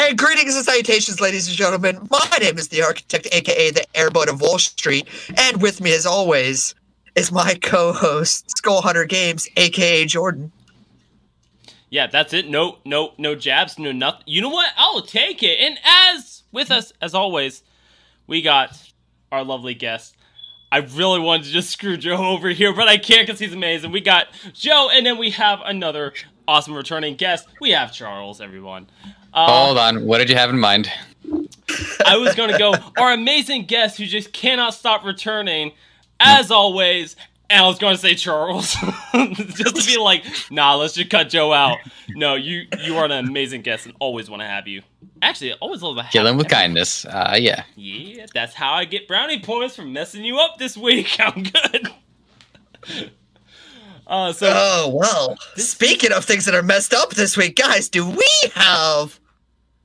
And greetings and salutations, ladies and gentlemen. My name is the Architect, aka the Airboat of Wall Street, and with me, as always, is my co-host, Skull Hunter Games, aka Jordan. Yeah, that's it. No, no, no jabs, no nothing. You know what? I'll take it. And as with us, as always, we got our lovely guest. I really wanted to just screw Joe over here, but I can't because he's amazing. We got Joe, and then we have another awesome returning guest. We have Charles, everyone. Uh, Hold on. What did you have in mind? I was going to go our amazing guest who just cannot stop returning, as always. And I was going to say Charles, just to be like, nah, let's just cut Joe out. No, you you are an amazing guest and always want to have you. Actually, I always love to Kill him with kindness. Uh, yeah. Yeah, that's how I get brownie points for messing you up this week. I'm good. Uh, so, oh well. Speaking of things that are messed up this week, guys, do we have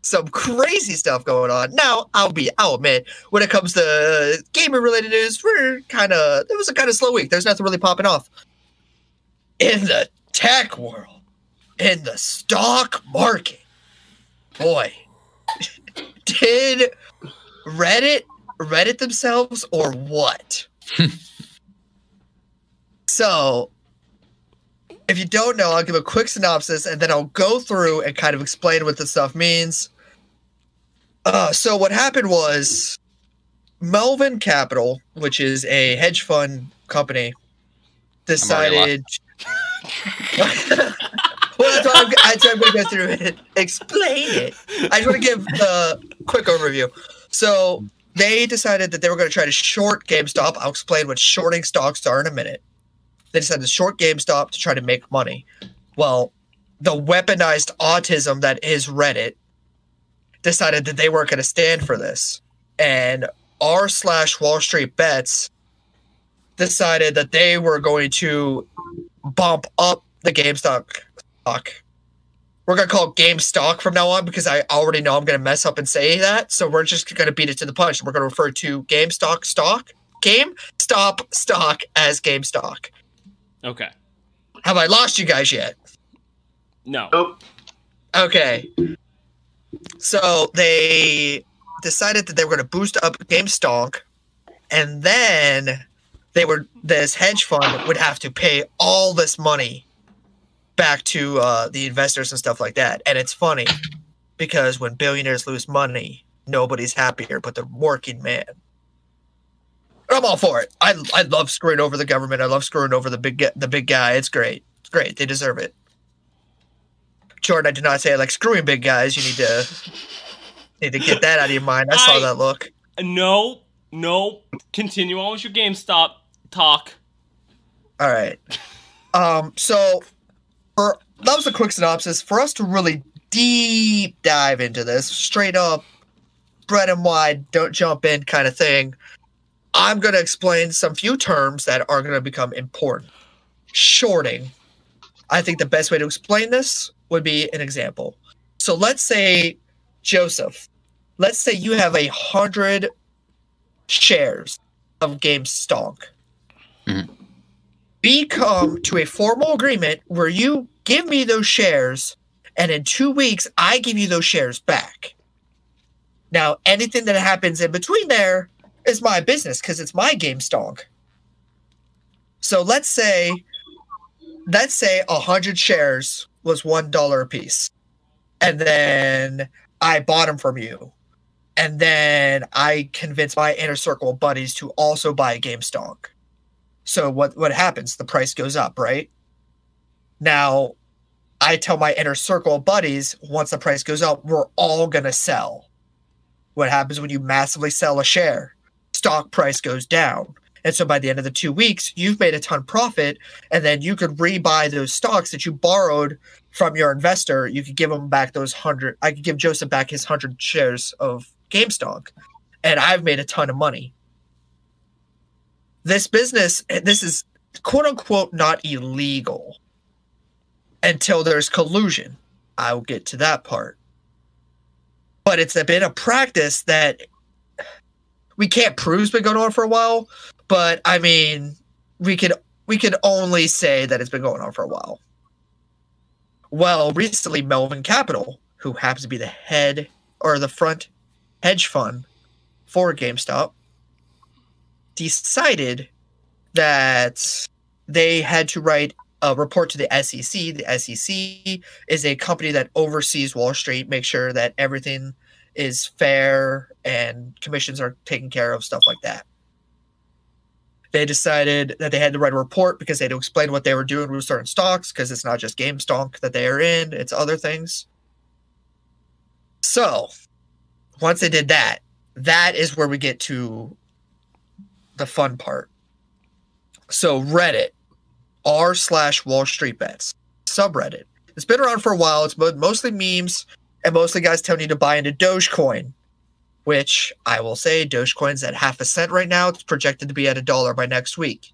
some crazy stuff going on? Now, I'll be, I'll admit, when it comes to gamer related news, we're kind of it was a kind of slow week. There's nothing really popping off in the tech world, in the stock market. Boy, did Reddit Reddit themselves or what? so if you don't know, I'll give a quick synopsis and then I'll go through and kind of explain what the stuff means. Uh, so what happened was Melvin Capital, which is a hedge fund company, decided. well, that's why I'm, that's why I'm going to go through it, explain it. I just want to give a quick overview. So they decided that they were going to try to short GameStop. I'll explain what shorting stocks are in a minute. They decided to short GameStop to try to make money. Well, the weaponized autism that is Reddit decided that they weren't going to stand for this. And r slash Wall Street Bets decided that they were going to bump up the GameStop stock. We're gonna call it GameStop from now on because I already know I'm gonna mess up and say that. So we're just gonna beat it to the punch. We're gonna refer to GameStop stock, GameStop stock as GameStop. Okay. Have I lost you guys yet? No. Nope. Okay. So they decided that they were going to boost up GameStop, and then they were this hedge fund would have to pay all this money back to uh, the investors and stuff like that. And it's funny because when billionaires lose money, nobody's happier but the working man. I'm all for it. I I love screwing over the government. I love screwing over the big the big guy. It's great. It's great. They deserve it. Jordan, I did not say I like screwing big guys. You need to need to get that out of your mind. I saw I, that look. No, no. Continue on with your GameStop talk. All right. Um. So, for that was a quick synopsis. For us to really deep dive into this, straight up, bread and wide, don't jump in kind of thing. I'm going to explain some few terms that are going to become important. Shorting. I think the best way to explain this would be an example. So let's say, Joseph, let's say you have a hundred shares of GameStop. Mm-hmm. We come to a formal agreement where you give me those shares, and in two weeks, I give you those shares back. Now, anything that happens in between there is my business because it's my GameStop. So let's say, let's say a hundred shares was one dollar a piece, and then I bought them from you, and then I convinced my inner circle buddies to also buy a stock. So what what happens? The price goes up, right? Now, I tell my inner circle buddies once the price goes up, we're all gonna sell. What happens when you massively sell a share? Stock price goes down. And so by the end of the two weeks, you've made a ton profit, and then you could rebuy those stocks that you borrowed from your investor. You could give them back those hundred. I could give Joseph back his hundred shares of GameStop, and I've made a ton of money. This business, this is quote unquote not illegal until there's collusion. I will get to that part. But it's been a practice that we can't prove it's been going on for a while, but I mean, we could we could only say that it's been going on for a while. Well, recently Melvin Capital, who happens to be the head or the front hedge fund for GameStop decided that they had to write a report to the SEC. The SEC is a company that oversees Wall Street, make sure that everything is fair and commissions are taken care of, stuff like that. They decided that they had to write a report because they had to explain what they were doing with certain stocks because it's not just Game GameStonk that they are in, it's other things. So, once they did that, that is where we get to the fun part. So, Reddit, r slash Wall Street Bets, subreddit. It's been around for a while. It's mostly memes and mostly guys telling you to buy into Dogecoin which I will say Dogecoin's at half a cent right now. It's projected to be at a dollar by next week.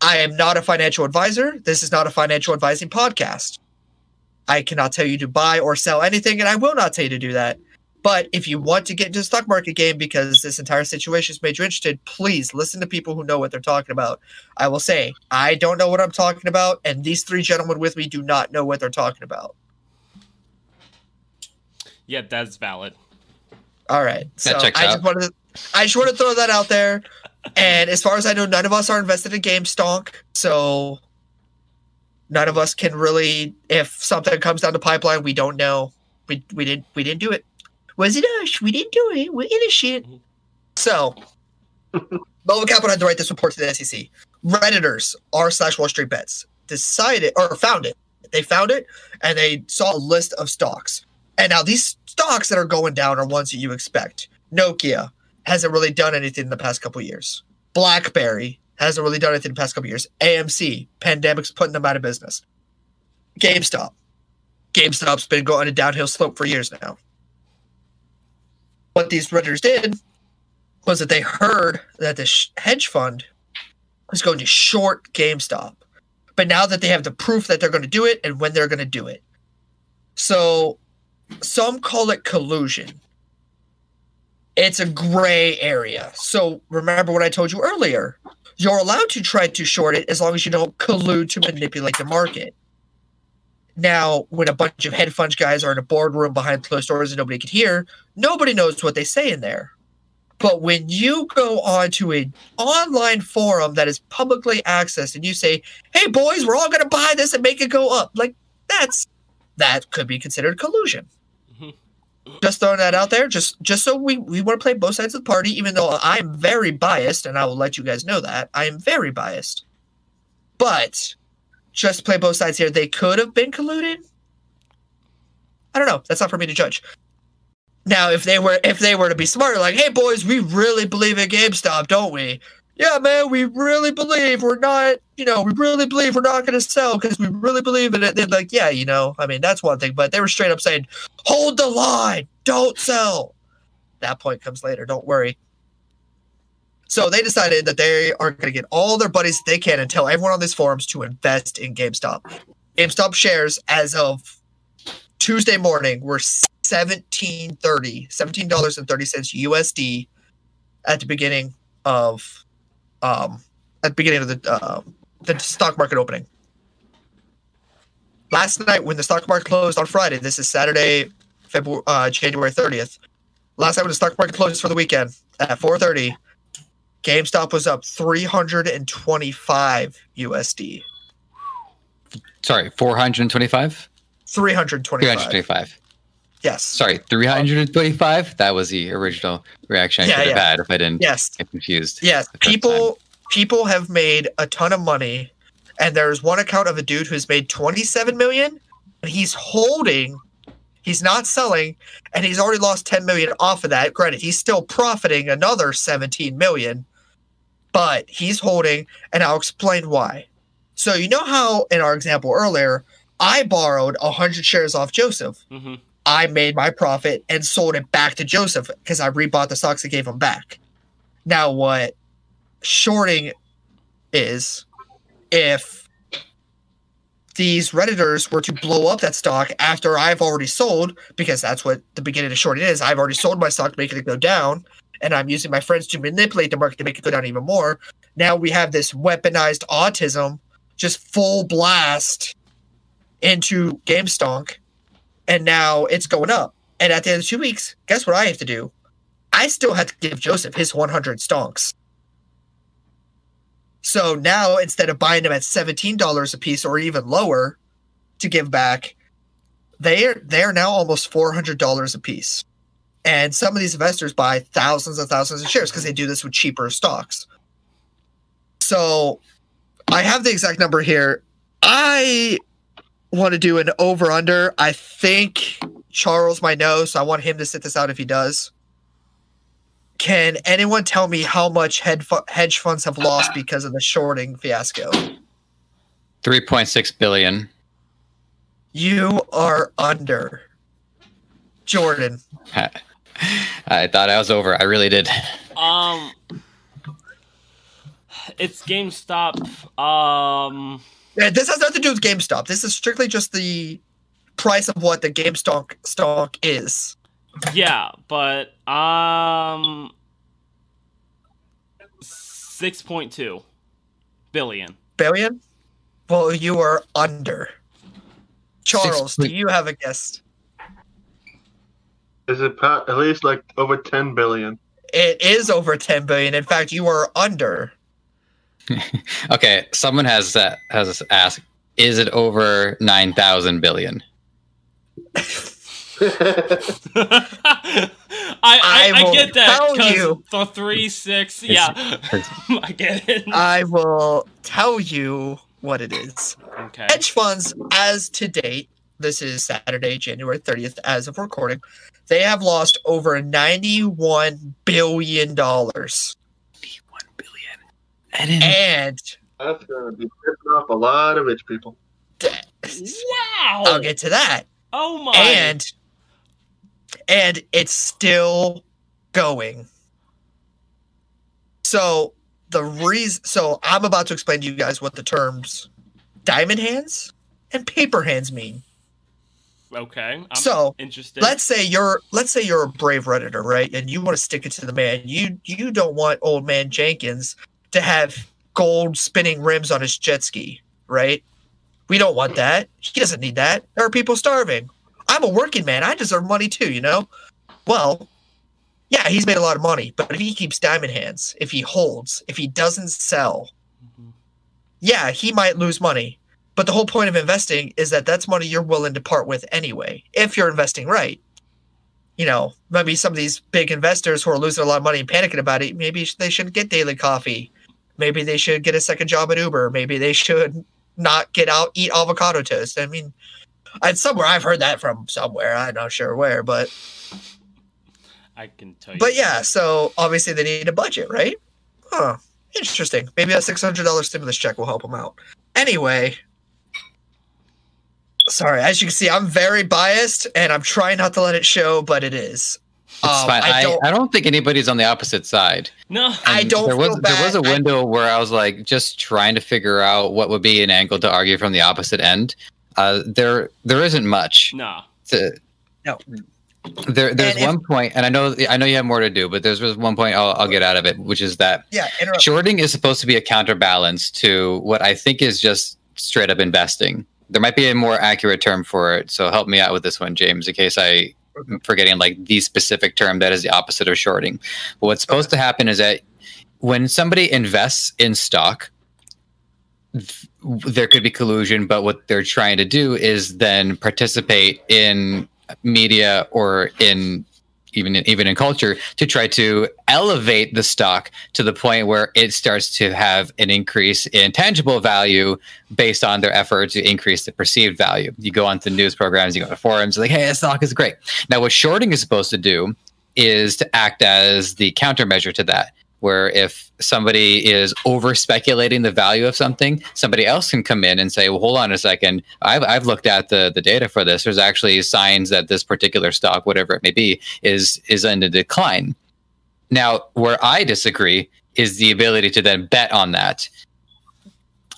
I am not a financial advisor. This is not a financial advising podcast. I cannot tell you to buy or sell anything, and I will not tell you to do that. But if you want to get into the stock market game because this entire situation has made you interested, please listen to people who know what they're talking about. I will say, I don't know what I'm talking about, and these three gentlemen with me do not know what they're talking about. Yeah, that's valid. All right. So I just out. wanted to, I just want to throw that out there. And as far as I know, none of us are invested in Game GameStonk, so none of us can really. If something comes down the pipeline, we don't know. We we didn't we didn't do it. Was it us? We didn't do it. We're innocent. So, Melvin Capital had to write this report to the SEC. Redditors r slash Wall Street Bets decided or found it. They found it and they saw a list of stocks. And now these stocks that are going down are ones that you expect. Nokia hasn't really done anything in the past couple years. BlackBerry hasn't really done anything in the past couple years. AMC, pandemic's putting them out of business. GameStop. GameStop's been going on a downhill slope for years now. What these redditors did was that they heard that this hedge fund was going to short GameStop. But now that they have the proof that they're going to do it and when they're going to do it. So some call it collusion. It's a gray area. So remember what I told you earlier. You're allowed to try to short it as long as you don't collude to manipulate the market. Now, when a bunch of hedge fund guys are in a boardroom behind closed doors and nobody can hear, nobody knows what they say in there. But when you go onto an online forum that is publicly accessed and you say, "Hey boys, we're all going to buy this and make it go up," like that's that could be considered collusion. Just throwing that out there, just just so we, we want to play both sides of the party, even though I'm very biased, and I will let you guys know that. I am very biased. But just play both sides here. They could have been colluded. I don't know. That's not for me to judge. Now, if they were if they were to be smarter, like, hey boys, we really believe in GameStop, don't we? Yeah, man, we really believe we're not, you know, we really believe we're not going to sell because we really believe in it. They're like, yeah, you know, I mean, that's one thing, but they were straight up saying, hold the line, don't sell. That point comes later, don't worry. So they decided that they are going to get all their buddies they can and tell everyone on these forums to invest in GameStop. GameStop shares as of Tuesday morning were 1730 $17.30 USD at the beginning of um, at the beginning of the uh, the stock market opening. Last night, when the stock market closed on Friday, this is Saturday, February, uh, January thirtieth. Last night, when the stock market closed for the weekend at four thirty, GameStop was up three hundred and twenty-five USD. Sorry, four hundred twenty-five. Three hundred twenty-five. Three hundred twenty-five. Yes. Sorry, 325? That was the original reaction I yeah, should have yeah. had if I didn't yes. get confused. Yes. People people have made a ton of money and there's one account of a dude who's made 27 million and he's holding he's not selling and he's already lost 10 million off of that. Granted, he's still profiting another 17 million, but he's holding and I'll explain why. So you know how in our example earlier, I borrowed 100 shares off Joseph. Mm-hmm. I made my profit and sold it back to Joseph because I rebought the stocks and gave him back. Now, what shorting is if these redditors were to blow up that stock after I've already sold, because that's what the beginning of shorting is. I've already sold my stock, making it go down, and I'm using my friends to manipulate the market to make it go down even more. Now we have this weaponized autism, just full blast into GameStonk and now it's going up. And at the end of two weeks, guess what I have to do? I still have to give Joseph his 100 stonks. So now instead of buying them at $17 a piece or even lower to give back, they're they're now almost $400 a piece. And some of these investors buy thousands and thousands of shares because they do this with cheaper stocks. So I have the exact number here. I want to do an over under. I think Charles might know, so I want him to sit this out if he does. Can anyone tell me how much hedge funds have lost because of the shorting fiasco? 3.6 billion. You are under. Jordan. I thought I was over. I really did. Um it's GameStop. Um yeah, this has nothing to do with GameStop. This is strictly just the price of what the GameStop stock is. Yeah, but um, six point two billion. Billion. Well, you are under. Charles, Six, do you have a guess? Is it at least like over ten billion? It is over ten billion. In fact, you are under. okay, someone has uh, has asked, is it over nine thousand billion? I, I, I, I get that because the three six, yeah, I get it. I will tell you what it is. Okay. Hedge funds, as to date, this is Saturday, January thirtieth, as of recording, they have lost over ninety-one billion dollars. Ninety-one billion, and, and that's going to be pissing off a lot of rich people. Wow! I'll get to that. Oh my! And and it's still going. So the reason so I'm about to explain to you guys what the terms diamond hands and paper hands mean. Okay. I'm so interested. Let's say you're let's say you're a brave redditor, right? And you want to stick it to the man. You you don't want old man Jenkins to have gold spinning rims on his jet ski, right? We don't want that. He doesn't need that. There are people starving. I'm a working man. I deserve money too, you know? Well, yeah, he's made a lot of money, but if he keeps diamond hands, if he holds, if he doesn't sell, mm-hmm. yeah, he might lose money. But the whole point of investing is that that's money you're willing to part with anyway, if you're investing right. You know, maybe some of these big investors who are losing a lot of money and panicking about it, maybe they shouldn't get daily coffee. Maybe they should get a second job at Uber. Maybe they should not get out, eat avocado toast. I mean, I'd somewhere I've heard that from somewhere. I'm not sure where, but I can tell you. But yeah, so obviously they need a budget, right? Huh. Interesting. Maybe a six hundred dollar stimulus check will help them out. Anyway, sorry. As you can see, I'm very biased, and I'm trying not to let it show, but it is. It's um, fine. I don't, I, I, don't think anybody's on the opposite side. No, and I don't. There was there was a window I, where I was like just trying to figure out what would be an angle to argue from the opposite end, uh, there there isn't much. No. To, no. There, there's one point, and I know I know you have more to do, but there's one point I'll, I'll get out of it, which is that yeah, shorting is supposed to be a counterbalance to what I think is just straight up investing. There might be a more accurate term for it, so help me out with this one, James, in case I am forgetting like the specific term that is the opposite of shorting. But what's supposed okay. to happen is that when somebody invests in stock, there could be collusion, but what they're trying to do is then participate in media or in even in, even in culture to try to elevate the stock to the point where it starts to have an increase in tangible value based on their effort to increase the perceived value. You go on onto news programs, you go to forums, like, hey, this stock is great. Now, what shorting is supposed to do is to act as the countermeasure to that where if somebody is over speculating the value of something, somebody else can come in and say, well, hold on a second. I've, I've looked at the, the data for this. There's actually signs that this particular stock, whatever it may be, is, is in a decline. Now, where I disagree is the ability to then bet on that.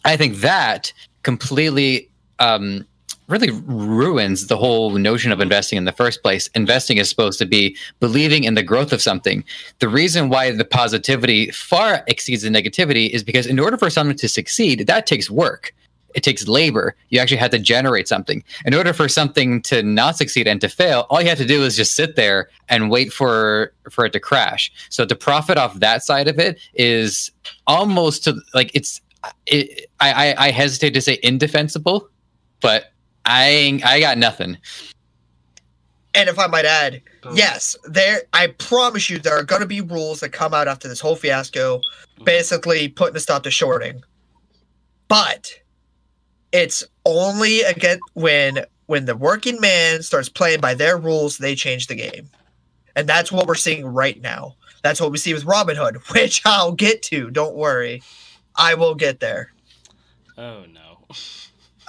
I think that completely um, really ruins the whole notion of investing in the first place. Investing is supposed to be believing in the growth of something. The reason why the positivity far exceeds the negativity is because in order for someone to succeed, that takes work. it takes labor. You actually have to generate something. In order for something to not succeed and to fail, all you have to do is just sit there and wait for for it to crash. So to profit off that side of it is almost to like it's. It, I I hesitate to say indefensible, but I I got nothing. And if I might add, Oh. yes, there. I promise you, there are going to be rules that come out after this whole fiasco, basically putting a stop to shorting. But it's only again when when the working man starts playing by their rules, they change the game, and that's what we're seeing right now. That's what we see with Robinhood, which I'll get to. Don't worry, I will get there. Oh no.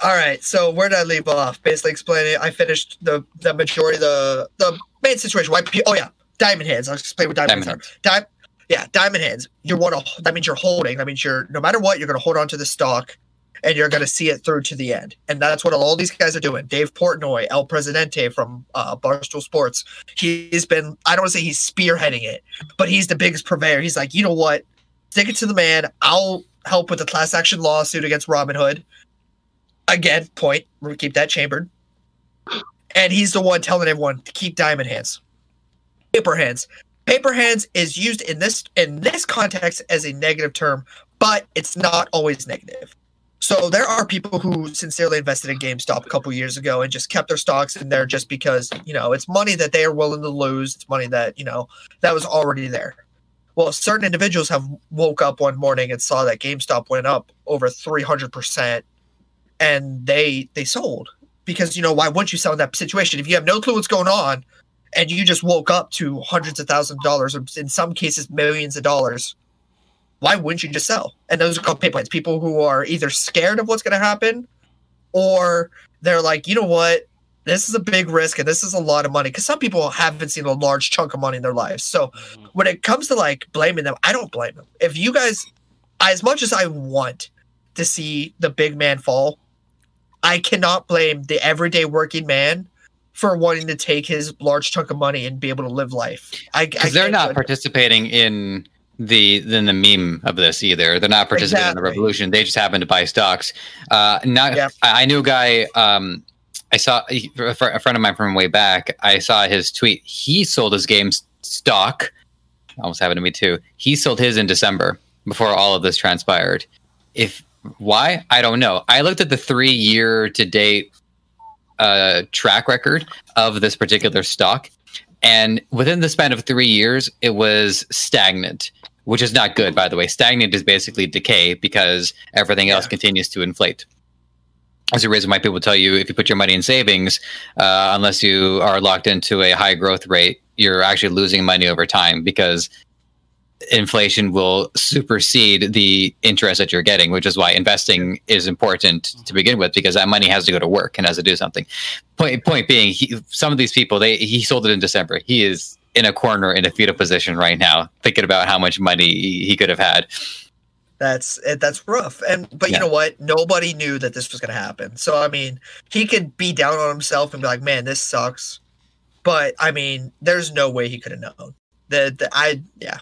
All right, so where did I leave off? Basically explaining, I finished the the majority of the the main situation. Why? Oh yeah, diamond hands. I'll explain what diamond, Diamond hands are. Di- yeah, diamond hands. You want to. That means you're holding. That means you're no matter what, you're going to hold on to the stock, and you're going to see it through to the end. And that's what all these guys are doing. Dave Portnoy, El Presidente from uh, Barstool Sports. He's been. I don't want to say he's spearheading it, but he's the biggest purveyor. He's like, you know what? Stick it to the man. I'll help with the class action lawsuit against Robinhood again, point. We'll keep that chambered. And he's the one telling everyone to keep diamond hands. Paper hands. Paper hands is used in this in this context as a negative term, but it's not always negative. So there are people who sincerely invested in GameStop a couple years ago and just kept their stocks in there just because, you know, it's money that they are willing to lose. It's money that, you know, that was already there. Well, certain individuals have woke up one morning and saw that GameStop went up over 300% and they they sold. Because you know why wouldn't you sell in that situation? If you have no clue what's going on and you just woke up to hundreds of thousands of dollars or in some cases millions of dollars why wouldn't you just sell? And those are called paper hands people who are either scared of what's going to happen or they're like you know what? This is a big risk and this is a lot of money. Because some people haven't seen a large chunk of money in their lives. So Mhm. when it comes to like blaming them, I don't blame them. If you guys, as much as I want to see the big man fall, I cannot blame the everyday working man for wanting to take his large chunk of money and be able to live life. I because they're can't participating in the in the meme of this either. They're not participating in the revolution. They just happen to buy stocks. Uh, not, Yeah. I, I knew a guy. Um, I saw a fr- a friend of mine from way back. I saw his tweet. He sold his game stock. Almost happened to me too. He sold his in December before all of this transpired. If why I don't know. I looked at the three year to date uh, track record of this particular stock, and within the span of three years, it was stagnant, which is not good, by the way. Stagnant is basically decay because everything else continues to inflate. That's the reason why people tell you if you put your money in savings, uh, unless you are locked into a high growth rate, you're actually losing money over time because inflation will supersede the interest that you're getting, which is why investing is important to begin with because that money has to go to work and has to do something. Point point being, he, some of these people they he sold it in December. He is in a corner in a fetal position right now, thinking about how much money he could have had. That's eh, that's rough. And but Yeah. you know what? Nobody knew that this was going to happen. So I mean, he could be down on himself and be like, "Man, this sucks." But I mean, there's no way he could have known. The, the I yeah.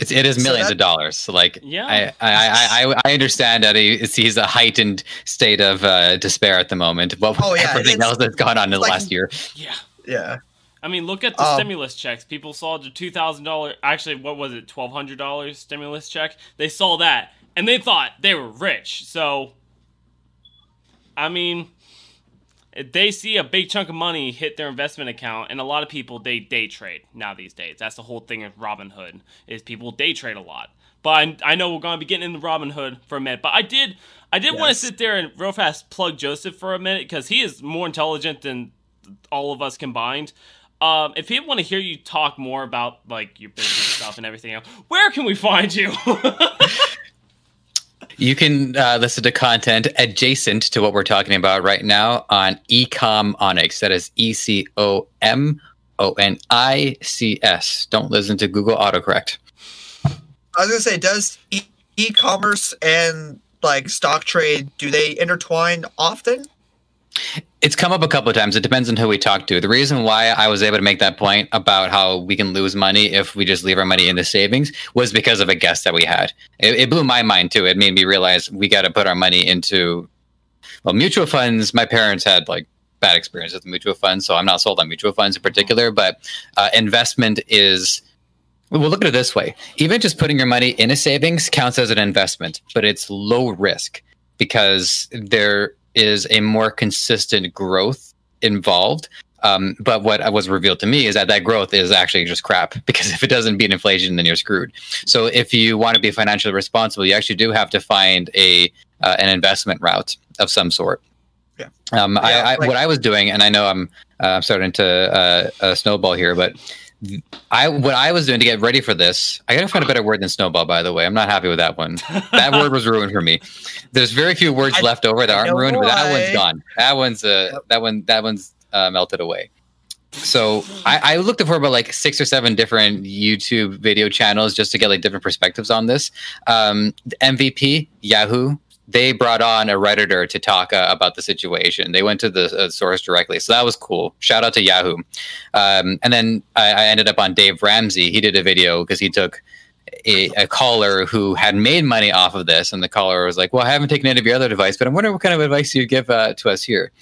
It's it is So millions that- of dollars. So like Yeah. I, I, I, I understand that he, he's a heightened state of uh, despair at the moment. But Oh, yeah, everything else that's gone on in the like- last year. yeah. Yeah. I mean, look at the Um, stimulus checks. People saw the two thousand dollar. Actually, what was it? Twelve hundred dollars stimulus check. They saw that and they thought they were rich. So, I mean, if they see a big chunk of money hit their investment account, and a lot of people they day trade now these days. That's the whole thing of Robinhood is people day trade a lot. But I, I know we're going to be getting into Robinhood for a minute. But I did I did want to sit there and real fast plug Joseph for a minute because he is more intelligent than all of us combined. Um, if people want to hear you talk more about like your business stuff and everything else, where can we find you? You can uh, listen to content adjacent to what we're talking about right now on Ecomonics. That is E C O M O N I C S. Don't listen to Google autocorrect. I was gonna say, does e- e-commerce and like stock trade do they intertwine often? It's come up a couple of times. It depends on who we talk to. The reason why I was able to make that point about how we can lose money if we just leave our money in the savings was because of a guest that we had. It, it blew my mind too. It made me realize we got to put our money into well, mutual funds. My parents had like bad experience with mutual funds, so I'm not sold on mutual funds in particular. But uh, investment is. Well, look at it this way: even just putting your money in a savings counts as an investment, but it's low risk because there is a more consistent growth involved. Um, but what was revealed to me is that that growth is actually just crap because if it doesn't beat inflation, then you're screwed. So if you want to be financially responsible, you actually do have to find a uh, an investment route of some sort. Yeah. Um, I, Yeah, I, like- what I was doing, and I know I'm uh, I'm starting to uh, uh, snowball here, but I what I was doing to get ready for this, I gotta find a better word than snowball. By the way, I'm not happy with that one. That word was ruined for me. There's very few words I- left over that I aren't ruined, but that one's gone. That one's uh, Yep. that one that one's uh, melted away. So I, I looked for about like six or seven different YouTube video channels just to get like different perspectives on this. Um, MVP Yahoo they brought on a redditor to talk uh, about the situation. They went to the uh, source directly, so that was cool. Shout out to Yahoo. Um, and then I, I ended up on Dave Ramsey. He did a video because he took a, a caller who had made money off of this, and the caller was like, "Well, I haven't taken any of your other advice, but I'm wondering what kind of advice you give uh, to us here."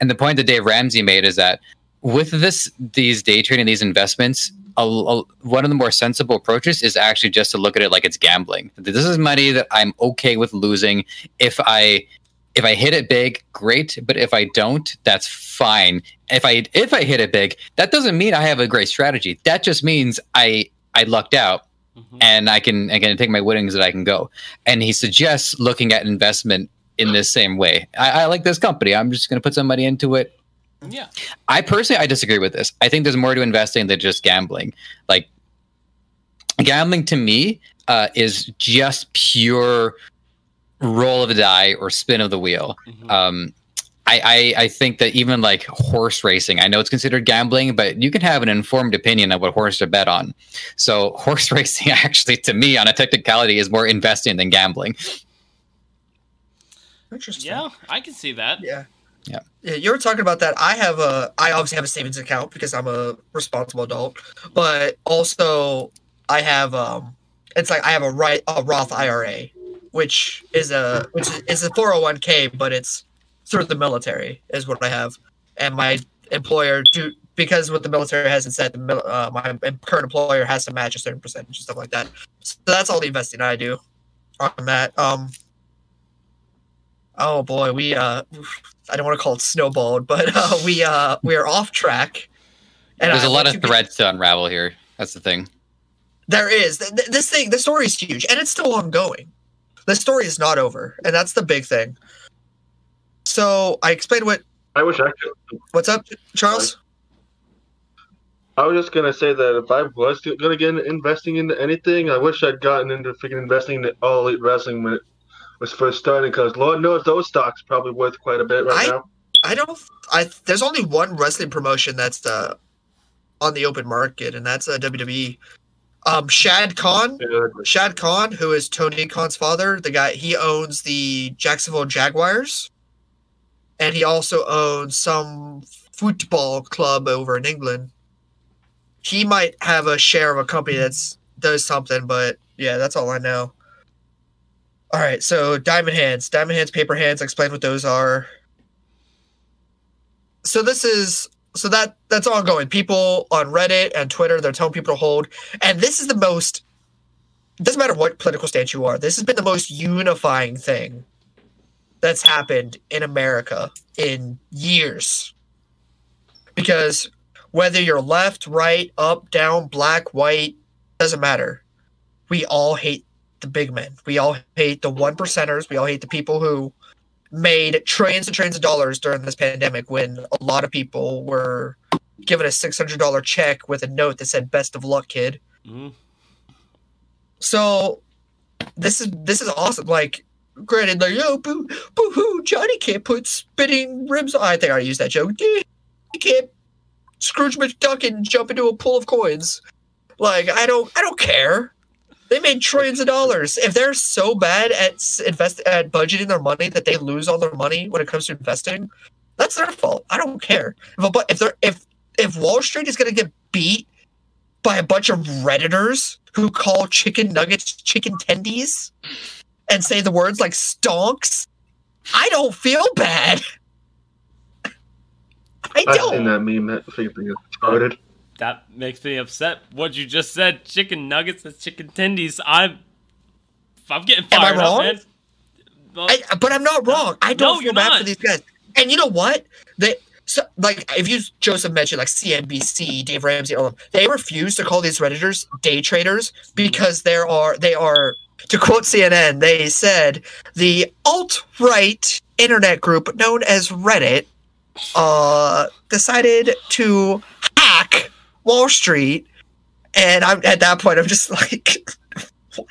And the point that Dave Ramsey made is that with this, these day trading, these investments, a, a- one of the more sensible approaches is actually just to look at it like it's gambling. This is money that I'm okay with losing if I if I hit it big, great. But if I don't, that's fine. If I if I hit it big, that doesn't mean I have a great strategy. That just means I I lucked out Mhm. and I can I can take my winnings that I can go. And he suggests looking at investment in this same way. I, I like this company. I'm just going to put some money into it. Yeah. I personally I disagree with this. I think there's more to investing than just gambling. Like gambling to me uh, is just pure roll of the die or spin of the wheel. Mhm. Um, I, I I think that even like horse racing, I know it's considered gambling, but you can have an informed opinion of what horse to bet on. So horse racing actually, to me, on a technicality, is more investing than gambling. Interesting. yeah, I can see that. Yeah. Yeah. Yeah, you were talking about that. I have a I obviously have a savings account because I'm a responsible adult, but also I have um it's like I have a right a Roth IRA, which is a which is, a 401k, but it's through the military is what I have. And my employer do because what the military hasn't said, the uh, my current employer has to match a certain percentage and stuff like that. So that's all the investing I do on that. Um Oh boy, we uh I don't want to call it snowballed, but uh, we uh we are off track. And There's I a lot of to be- threads to unravel here. That's the thing. There is Th- th- this thing. The story is huge, and it's still ongoing. The story is not over, and that's the big thing. So I explained what I wish I could. what's up, Charles. I was just gonna say that if I was gonna get into investing into anything, I wish I'd gotten into freaking investing into all elite wrestling when it was first starting, because Lord knows those stocks probably worth quite a bit right I- now. I don't. I there's only one wrestling promotion that's uh on the open market, and that's uh, WWE. Um, Shad Khan. Yeah, Shad Khan, who is Tony Khan's father, the guy he owns the Jacksonville Jaguars, and he also owns some football club over in England. He might have a share of a company that's does something, but yeah, that's all I know. All right, so diamond hands, diamond hands, paper hands. Explain what those are. So this is so that that's ongoing. People on Reddit and Twitter, they're telling people to hold, and this is the most doesn't matter what political stance you are. This has been the most unifying thing that's happened in America in years. Because whether you're left, right, up, down, black, white, doesn't matter. We all hate the big men. We all hate the one percenters. We all hate the people who made trillions and trillions of dollars during this pandemic when a lot of people were given a $600 check with a note that said, Best of luck, kid. Mhm. So this is this is awesome. Like, granted, like yo, boo, boo hoo, Johnny can't put spinning ribs on. I think I used that joke. You can't Scrooge McDuck and jump into a pool of coins. Like, I don't, I don't care. They made trillions of dollars. If they're so bad at invest at budgeting their money that they lose all their money when it comes to investing, that's their fault. I don't care. If a, bu- if they're if if Wall Street is going to get beat by a bunch of redditors who call chicken nuggets chicken tendies and say the words like stonks I don't feel bad. I I've don't. seen that meme. That thing is retarded. That makes me upset. What you just said, chicken nuggets and chicken tendies. I'm, I'm getting Am I fired up, man. Well, I, but I'm not wrong. I don't you're feel bad not. for these guys. And you know what? They so like if you Joseph mentioned like CNBC, Dave Ramsey, all of them, they refuse to call these redditors day traders because there are they are to quote CNN, they said the alt right internet group known as Reddit uh decided to hack Wall Street and I'm at that point I'm just like what?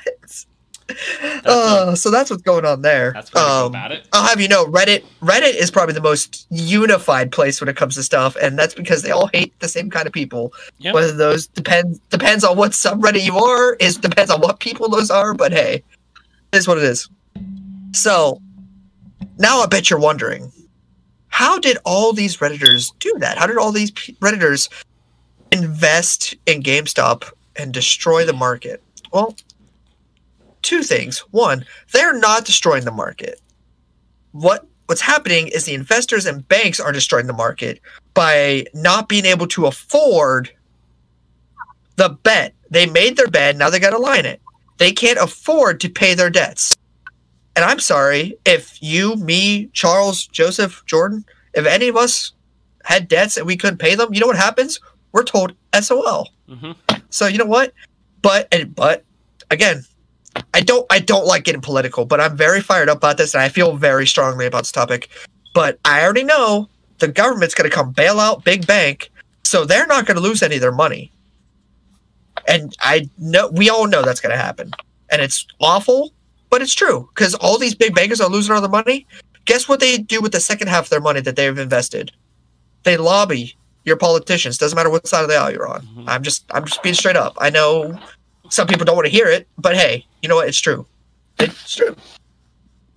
Uh, so that's what's going on there. that's what I Um, think about it. I'll have you know, Reddit Reddit is probably the most unified place when it comes to stuff, and that's because they all hate the same kind of people. Yeah. Whether those depends depends on what subreddit you are, is depends on what people those are, but hey, it is what it is. So now I bet you're wondering, how did all these redditors do that? How did all these p- redditors invest in GameStop and destroy the market? Well, two things. One, they're not destroying the market. What what's happening is the investors and banks are destroying the market by not being able to afford the bet. They made their bet, now they got to line it. They can't afford to pay their debts. And I'm sorry if you, me, Charles, Joseph, Jordan, if any of us had debts and we couldn't pay them, you know what happens? We're told SOL. hmm So you know what? But and but again, I don't I don't like getting political, but I'm very fired up about this and I feel very strongly about this topic. But I already know the government's gonna come bail out big bank, so they're not gonna lose any of their money. And I know we all know that's gonna happen. And it's awful, but it's true. Because all these big bankers are losing all their money. Guess what they do with the second half of their money that they've invested? They lobby your politicians. Doesn't matter what side of the aisle you're on. Mhm. I'm just I'm just being straight up. I know some people don't want to hear it, but hey, you know what? It's true. It's true.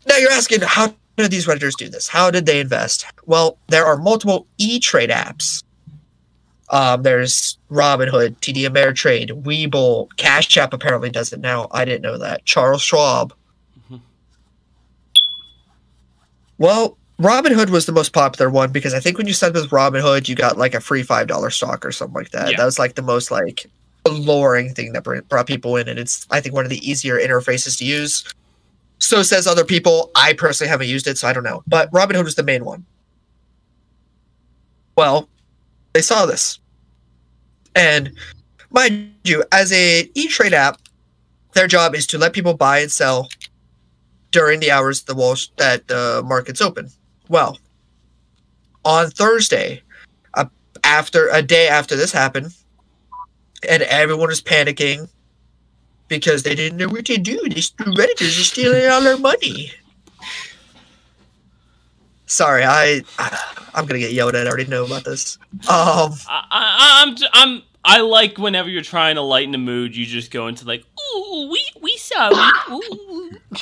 Now you're asking how did these redditors do this? How did they invest? Well, there are multiple e-trade apps. Um, there's Robinhood, TD Ameritrade, Webull, Cash App apparently does it now. I didn't know that. Charles Schwab. Mhm. Well, Robinhood was the most popular one because I think when you signed with Robinhood, you got like a free five dollar stock or something like that. Yeah. That was like the most like alluring thing that brought people in, and it's I think one of the easier interfaces to use. So says other people. I personally haven't used it, so I don't know. But Robinhood was the main one. Well, they saw this, and mind you, as a e-trade app, their job is to let people buy and sell during the hours the wall that the market's open. Well, on Thursday, uh, after a day after this happened, and everyone was panicking because they didn't know what to do. These redditors are stealing all their money. Sorry, I I'm gonna get yelled at. I already know about this. Um, I, I, I'm, I'm, I like whenever you're trying to lighten the mood, you just go into like, ooh, we, we saw. Ooh.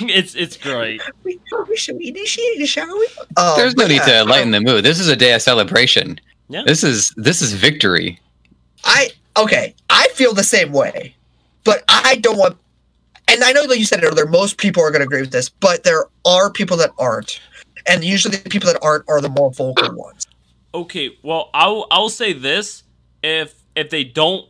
It's, it's great. we, we should initiate it, shall we? Um, There's no but need to lighten the mood. This is a day of celebration. Yeah. This is this is victory. I okay. I feel the same way, but I don't want. And I know that you said it earlier. Most people are going to agree with this, but there are people that aren't, and usually the people that aren't are the more vocal ones. Okay, well, I'll, I'll say this. If, if they don't,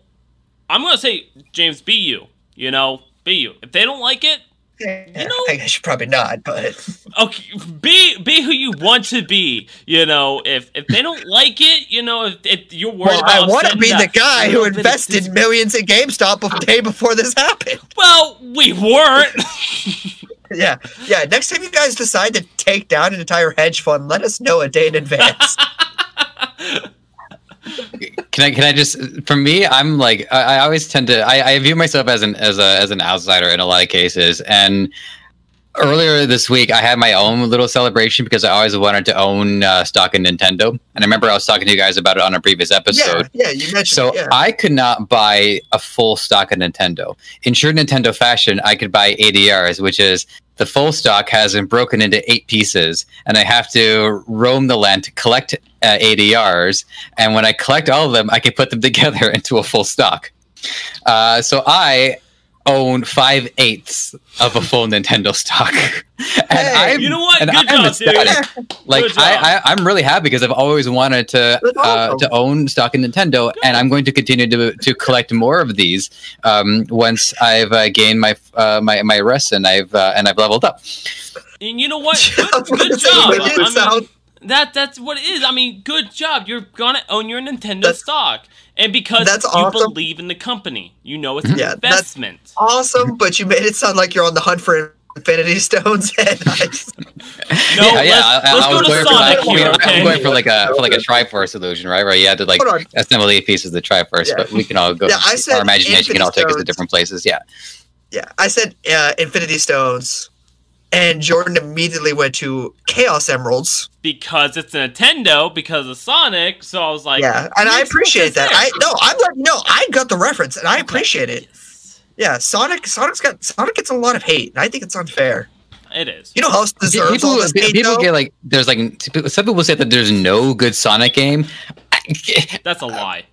I'm going to say, James, be you. You know, be you. If they don't like it, Yeah, know- I you probably not, but okay be be who you want to be you know if if they don't like it you know if, if you're worried well, about I want to be the guy who little bit of invested millions in GameStop a day before this happened. well we weren't Yeah, yeah. Next time you guys decide to take down an entire hedge fund, let us know a day in advance. Can I can I just for me I'm like I, I always tend to I, I view myself as an as a as an outsider in a lot of cases and earlier this week I had my own little celebration because I always wanted to own uh, stock in Nintendo and I remember I was talking to you guys about it on a previous episode. yeah, yeah. You mentioned So it, yeah. I could not buy a full stock of Nintendo. In true Nintendo fashion, I could buy ADRs, which is the full stock has been broken into eight pieces, and I have to roam the land to collect uh, ADRs. And when I collect all of them, I can put them together into a full stock. Uh, so I own five eighths of a full Nintendo stock, and Hey, I'm You know what? and Good I'm job, dude. Like Good job. I, I, I'm really happy because I've always wanted to uh, to own stock in Nintendo, and I'm going to continue to to collect more of these um, once I've uh, gained my uh, my my rest and I've uh, and I've leveled up. And you know what? Good, good job. I mean, sound- that that's what it is. I mean, good job. You're gonna own your Nintendo That's- stock, and because That's you awesome. believe in the company, you know it's an Yeah, that's- investment. awesome, but you made it sound like you're on the hunt for Infinity Stones. And I just, No, yeah, let's, yeah. I, I let's was go to going for Sonic like, here. I'm going for like a for like a Triforce solution, right? Where you had to like assemble eight pieces of the Triforce, Yeah. but we can all go. Yeah, I said our imagination can all take us to different places. Yeah. Yeah, I said uh, Infinity Stones, and Jordan immediately went to Chaos Emeralds. because it's Nintendo, because of Sonic. So I was like, yeah, and I appreciate sense that. I no, I'm like no, I got the reference, and I appreciate it. Yes, Yeah, Sonic, Sonic's got Sonic gets a lot of hate, and I think it's unfair. it is. You know how deserves people, all this hate people though? get like there's like some people say that there's no good Sonic game. That's a lie.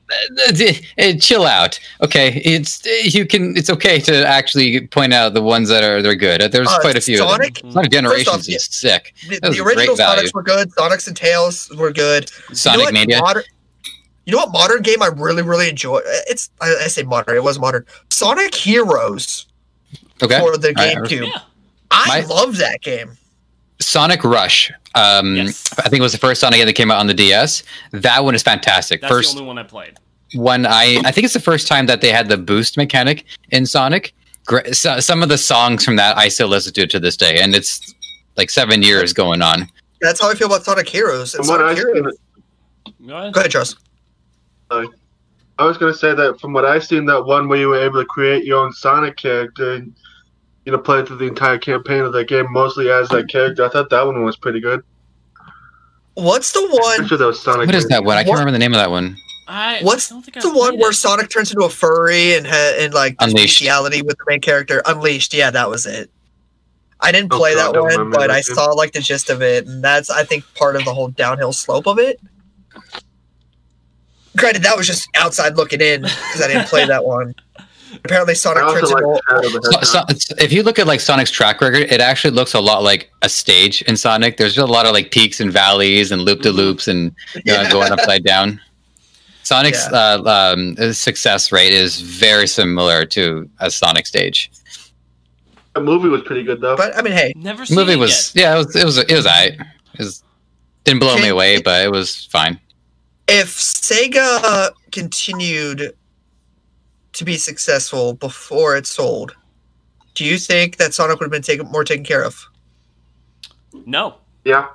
Eh, Chill out, okay? It's you can. It's okay to actually point out the ones that are they're good. There's Uh, quite a few. Sonic? of them. Sonic Generations yeah. is sick. the, the great original value. Sonics were good. Sonics and Tails were good. you know Sonic what Mania. Modern, you know what modern game I really really enjoy? It's I, I say modern. It was modern. Sonic Heroes Okay. for the All right, GameCube. Yeah. I My- love that game. Sonic Rush. Um, Yes. I think it was the first Sonic game that came out on the DS. That one is fantastic. That's first the only one I played. one I I think it's the first time that they had the boost mechanic in Sonic. Gre- so, some of the songs from that I still listen to to this day, and it's like seven years going on. That's how I feel about Sonic Heroes. And From what Sonic I've Heroes. seen, Go ahead. Go ahead, Charles. I was gonna say that from what I've seen, that one where you were able to create your own Sonic character, and, you know, play through the entire campaign of that game mostly as that character. I thought that one was pretty good. What's the one? sure that was Sonic. What is that one? I can't What- remember the name of that one. I What's don't think I the one where it. Sonic turns into a furry and ha- and like there's Unleashed. with the main character? Unleashed. Yeah, that was it. I didn't Oh, play God, that one, but that I game. saw like the gist of it, and that's I think part of the whole downhill slope of it. Granted, that was just outside looking in because I didn't play that one. Apparently, Sonic turns like into So, so, if you look at like Sonic's track record, it actually looks a lot like a stage in Sonic. There's just a lot of like peaks and valleys and loop de loops and you know, Yeah. going upside down. Sonic's Yeah. uh, um, success rate is very similar to a Sonic stage. That movie was pretty good though. But I mean, hey, Never The seen movie it was yet. yeah, it was it was it was alright. It was, didn't blow me away, but it was fine. if Sega continued to be successful before it sold, do you think that Sonic would have been taken more taken care of? No. yeah,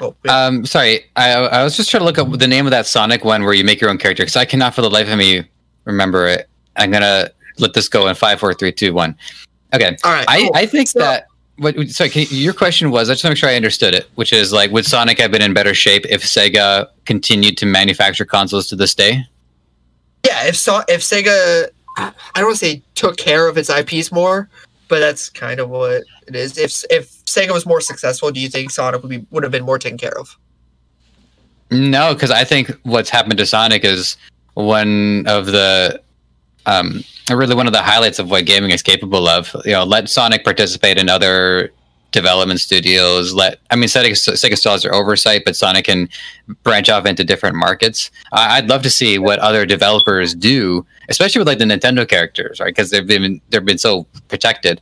Oh, yeah. Um, sorry, I I was just trying to look up the name of that Sonic one where you make your own character because I cannot for the life of me remember it. I'm gonna let this go in five, four, three, two, one. Okay, All right. I, cool. I think So- that what sorry can, your question was I just want to make sure I understood it, which is like would Sonic have been in better shape if Sega continued to manufacture consoles to this day? yeah, if so, if Sega, I don't want to say took care of its IPs more, but that's kind of what it is. If if Sega was more successful, do you think Sonic would be would have been more taken care of? No, because I think what's happened to Sonic is one of the um, really one of the highlights of what gaming is capable of. You know, let Sonic participate in other development studios. Let I mean, Sega, Sega still has their oversight, but Sonic can branch off into different markets. I, I'd love to see what other developers do, especially with like the Nintendo characters, right? Because they've been they've been so protected.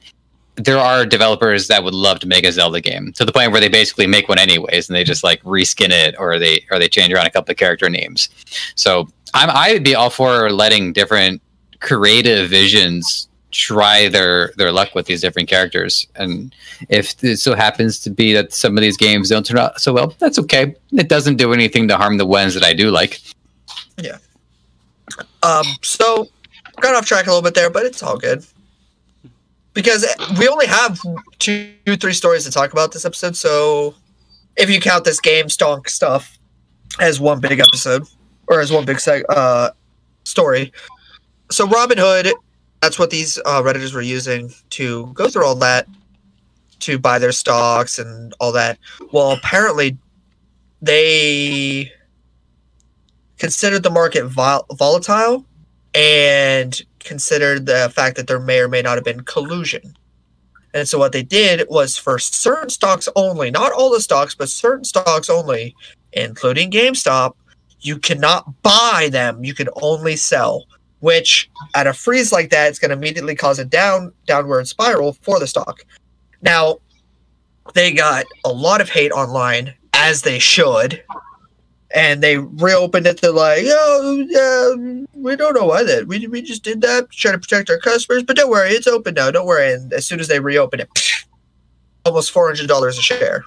There are developers that would love to make a Zelda game to the point where they basically make one anyways, and they just like reskin it, or they or they change around a couple of character names. So I'm I would be all for letting different creative visions try their their luck with these different characters and if it so happens to be that some of these games don't turn out so well that's okay it doesn't do anything to harm the ones that i do like Yeah. Um, so got off track a little bit there, but it's all good because we only have two, three stories to talk about this episode. So if you count this game stonk stuff as one big episode or as one big seg- uh, story, so Robinhood, that's what these uh, redditors were using to go through all that to buy their stocks and all that. Well, apparently they considered the market vol- volatile and considered the fact that there may or may not have been collusion. And so what they did was for certain stocks only, not all the stocks, but certain stocks only, including GameStop, you cannot buy them. You can only sell. Which at a freeze like that, it's going to immediately cause a down downward spiral for the stock. Now, they got a lot of hate online, as they should, and they reopened it. They're like, "Oh, yeah, um, we don't know why that. We we just did that, to try to protect our customers. But don't worry, it's open now. Don't worry." And as soon as they reopen it, almost four hundred dollars a share.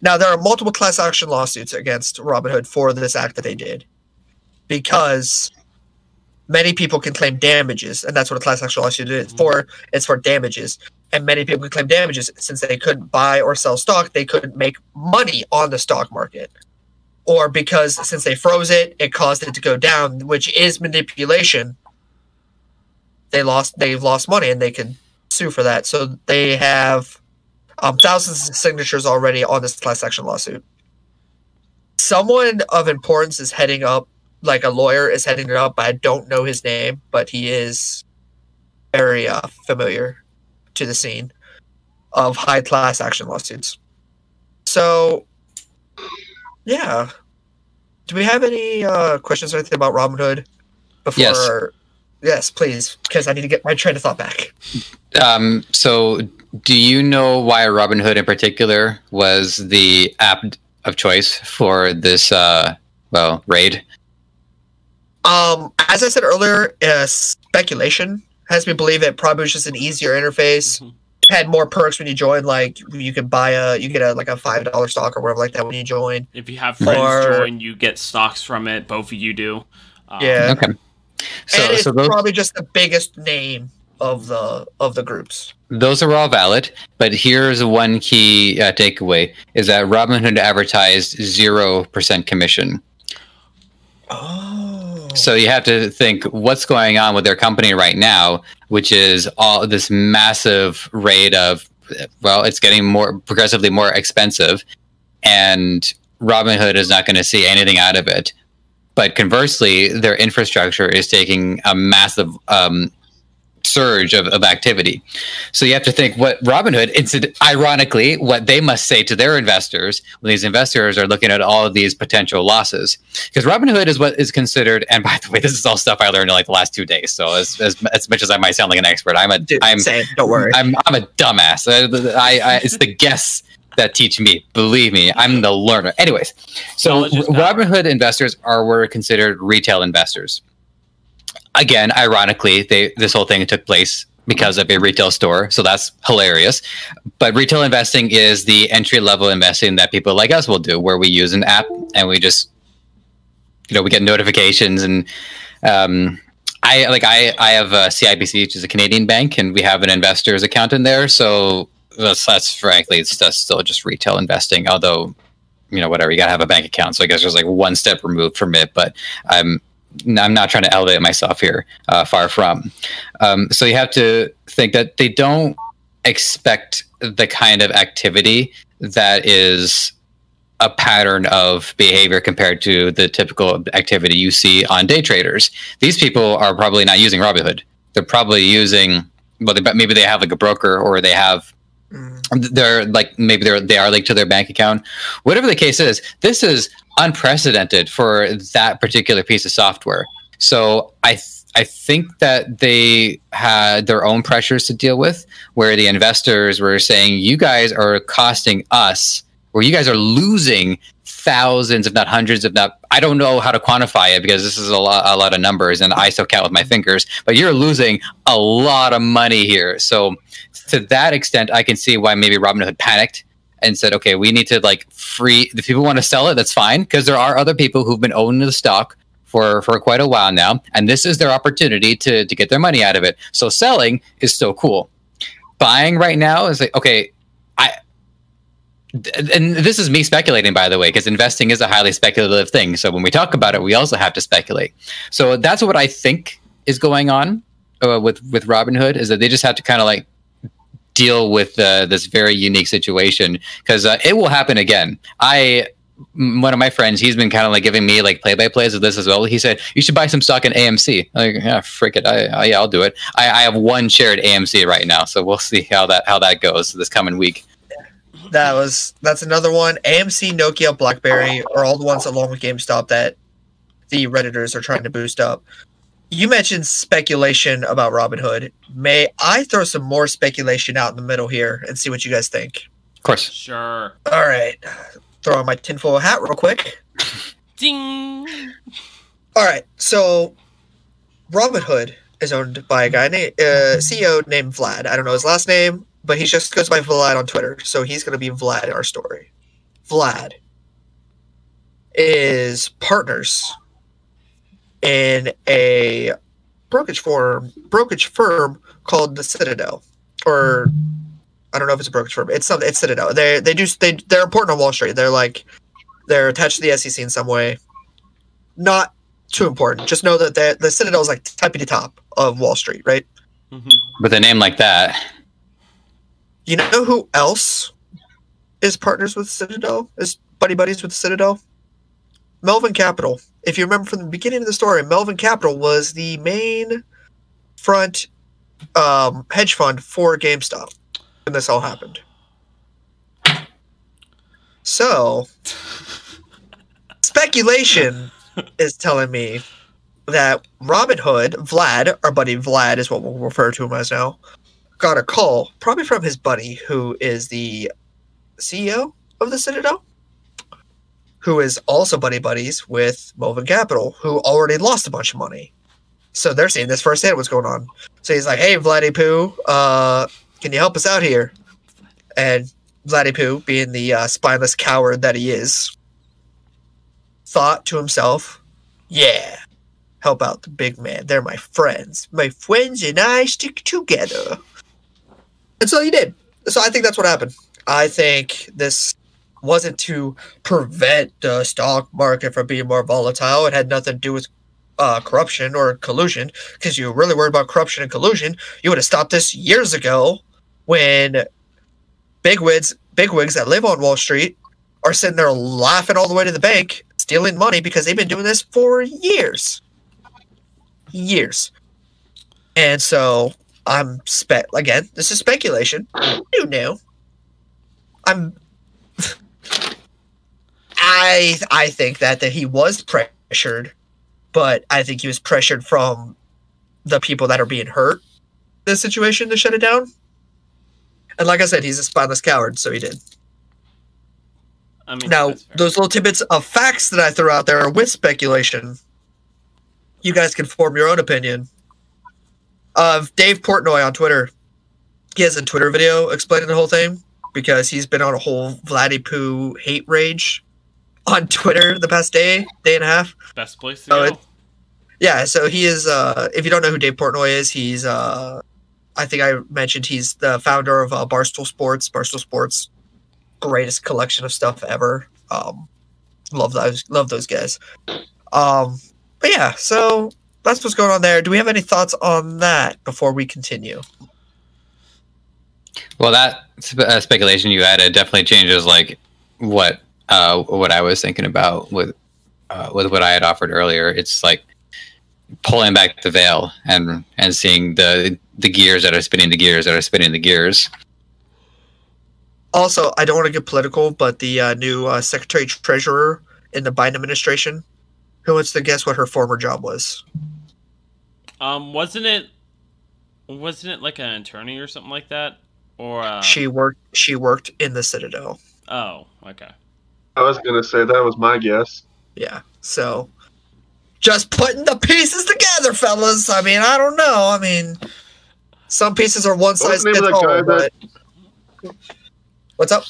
Now there are multiple class action lawsuits against Robinhood for this act that they did, because many people can claim damages, and that's what a class action lawsuit is for. It's for damages, and many people can claim damages since they couldn't buy or sell stock. They couldn't make money on the stock market, or because since they froze it, it caused it to go down, which is manipulation. They lost. They've lost money, and they can sue for that. So they have um, thousands of signatures already on this class action lawsuit. Someone of importance is heading up, like a lawyer is heading it up. I don't know his name, but he is very uh, familiar to the scene of high class action lawsuits. So, yeah. Do we have any uh, questions or anything about Robinhood before? Yes. Yes, please, because I need to get my train of thought back. Um, so, do you know why Robinhood in particular was the app of choice for this, uh, well, raid? Um, as I said earlier, uh, speculation has me believe it probably was just an easier interface. Mhm. Had more perks when you join, like you could buy a, you get a like a five dollar stock or whatever like that when you join. If you have friends Or- join, you get stocks from it. Both of you do. Um, Yeah. Okay. So, and it's so those, probably just the biggest name of the of the groups. those are all valid, but here's one key uh, takeaway: is that Robinhood advertised zero percent commission. Oh, So you have to think what's going on with their company right now, which is all this massive rate of, well, it's getting more progressively more expensive, and Robinhood is not going to see anything out of it. But conversely, their infrastructure is taking a massive um, surge of, of activity. So you have to think what Robinhood, incident- ironically, what they must say to their investors when these investors are looking at all of these potential losses. Because Robinhood is what is considered, and by the way, this is all stuff I learned in like the last two days. So as, as, as much as I might sound like an expert, I'm a Dude, I'm same. Don't worry. I'm I'm a dumbass. I, I, I it's the guests that teach me. Believe me, I'm the learner. Anyways, so Knowledge is power. Robinhood investors are were considered retail investors. Again, ironically, they this whole thing took place because of a retail store, so that's hilarious. But retail investing is the entry level investing that people like us will do, where we use an app and we just, you know, we get notifications and. Um, I like I I have a CIBC, which is a Canadian bank, and we have an investors account in there. So that's that's frankly it's that's still just retail investing. Although, you know, whatever you gotta have a bank account. So I guess there's like one step removed from it. But I'm I'm not trying to elevate myself here. Uh, far from. Um, so you have to think that they don't expect the kind of activity that is a pattern of behavior compared to the typical activity you see on day traders. These people are probably not using Robinhood. They're probably using well, they, maybe they have like a broker or they have. They're like maybe they're they are linked to their bank account. Whatever the case is, this is unprecedented for that particular piece of software. So I th- I think that they had their own pressures to deal with, where the investors were saying, "You guys are costing us, or you guys are losing thousands, if not hundreds, if not I don't know how to quantify it because this is a lot a lot of numbers, and I still count with my fingers. But you're losing a lot of money here. So to that extent, I can see why maybe Robinhood panicked and said, "Okay, we need to like free. If people want to sell it, that's fine, because there are other people who've been owning the stock." For, for quite a while now, and this is their opportunity to, to get their money out of it. So selling is still cool. Buying right now is like okay, and this is me speculating by the way because investing is a highly speculative thing so when we talk about it we also have to speculate so that's what i think is going on uh, with with robinhood is that they just have to kind of like deal with uh, this very unique situation because uh, it will happen again i one of my friends, he's been kind of like giving me like play by plays of this as well. He said you should buy some stock in AMC. Like, yeah, frick it, I, I yeah, I'll do it. I, I have one shared AMC right now, so we'll see how that how that goes this coming week. That was that's another one. AMC, Nokia, BlackBerry are all the ones along with GameStop that the redditors are trying to boost up. You mentioned speculation about Robinhood. May I throw some more speculation out in the middle here and see what you guys think? Of course, Sure. All right, throw on my tinfoil hat real quick. Ding. All right, so Robinhood is owned by a guy named uh, CEO named Vlad. I don't know his last name, but he just goes by Vlad on Twitter, so he's going to be Vlad in our story. Vlad is partners in a brokerage firm, brokerage firm called the Citadel, or I don't know if it's a brokerage firm. It's something. It's Citadel. They they do they they're important on Wall Street. They're like they're attached to the SEC in some way. Not too important. Just know that the the Citadel is like tippy top of Wall Street, right? hmm with a name like that, You know who else is partners with Citadel? Is buddy buddies with Citadel? Melvin Capital. If you remember from the beginning of the story, Melvin Capital was the main front um, hedge fund for GameStop when this all happened. So, speculation is telling me that Robinhood, Vlad, our buddy Vlad is what we'll refer to him as now, got a call, probably from his buddy, who is the CEO of the Citadel, who is also buddy buddies with Melvin Capital, who already lost a bunch of money. So they're seeing this firsthand what's going on. So he's like, "Hey, Vladdy Poo, uh, can you help us out here?" And Vladdy Poo, being the uh, spineless coward that he is, thought to himself, "Yeah, help out the big man. They're my friends. My friends and I stick together." And so he did. So I think that's what happened. I think this wasn't to prevent the stock market from being more volatile. It had nothing to do with uh, corruption or collusion. Because you were really worried about corruption and collusion, you would have stopped this years ago when bigwigs, bigwigs that live on Wall Street are sitting there laughing all the way to the bank, stealing money because they've been doing this for years. Years. And so I'm spe again, this is speculation. You know. I'm I I think that that he was pressured, but I think he was pressured from the people that are being hurt this situation to shut it down. And like I said, he's a spineless coward, so he did. I mean, Now, those little tidbits of facts that I throw out there are with speculation. You guys can form your own opinion. Of Dave Portnoy on Twitter, he has a Twitter video explaining the whole thing because he's been on a whole Vladdy Poo hate rage on Twitter the past day, day and a half. best place to Oh, go. it- Yeah, so he is. Uh, if you don't know who Dave Portnoy is, he's. Uh, I think I mentioned he's the founder of uh, Barstool Sports. Barstool Sports, greatest collection of stuff ever. Um, love those. Love those guys. Um, but yeah, so that's what's going on there. Do we have any thoughts on that before we continue? Well, that uh, speculation you added definitely changes like what uh, what I was thinking about with uh, with what I had offered earlier. It's like pulling back the veil and and seeing the the gears that are spinning the gears that are spinning the gears. Also, I don't want to get political, but the uh, new uh, Secretary Treasurer in the Biden administration, who wants to guess what her former job was? Um, wasn't it? Wasn't it like an attorney or something like that? Or uh, she worked. She worked in the Citadel. Oh, okay. I was gonna say that was my guess. Yeah. So just putting the pieces together, fellas. I mean, I don't know. I mean, some pieces are one size fits of that all. But what's up?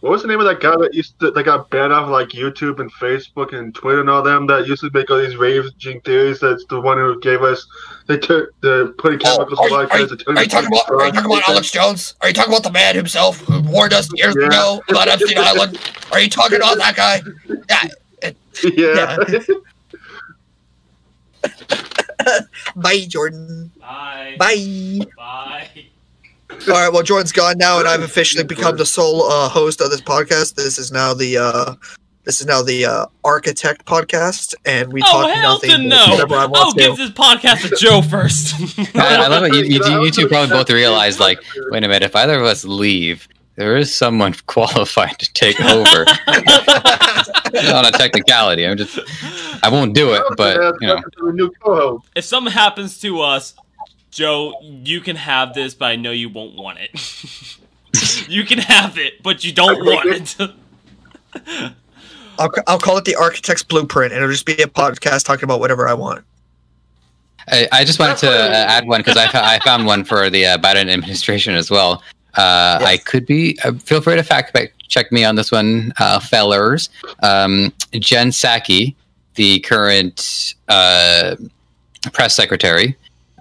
What was the name of that guy that used to that got banned off like YouTube and Facebook and Twitter and all them that used to make all these raging theories? That's the one who gave us they took the putting Oh, chemicals are, in you- blood are, you- are you talking about? Are you talking about Alex Jones? Are you talking about the man himself who warned us years Yeah. ago about Epstein Island? Are you talking about that guy? Yeah. Yeah. Bye, Jordan. Bye. Bye. Bye. All right. Well, Jordan's gone now, and I've officially become the sole uh, host of this podcast. This is now the uh, This is now the uh, Architect podcast, and we Oh talk hell nothing. to but no! whatever I I'll to. give this podcast to Joe first. I, I love it. You, you, you two probably both realize, like, wait a minute, if either of us leave, there is someone qualified to take over. on a technicality, I'm just, I won't do it, but you know, a new co-host. if something happens to us, Joe, you can have this, but I know you won't want it. you can have it, but you don't want it. I'll, I'll call it the Architect's Blueprint, and it'll just be a podcast talking about whatever I want. I, I just wanted to uh, add one because I, I found one for the uh, Biden administration as well. Uh, I could be. Uh, feel free to fact check me on this one, uh, fellers. Um, Jen Psaki, the current uh, press secretary,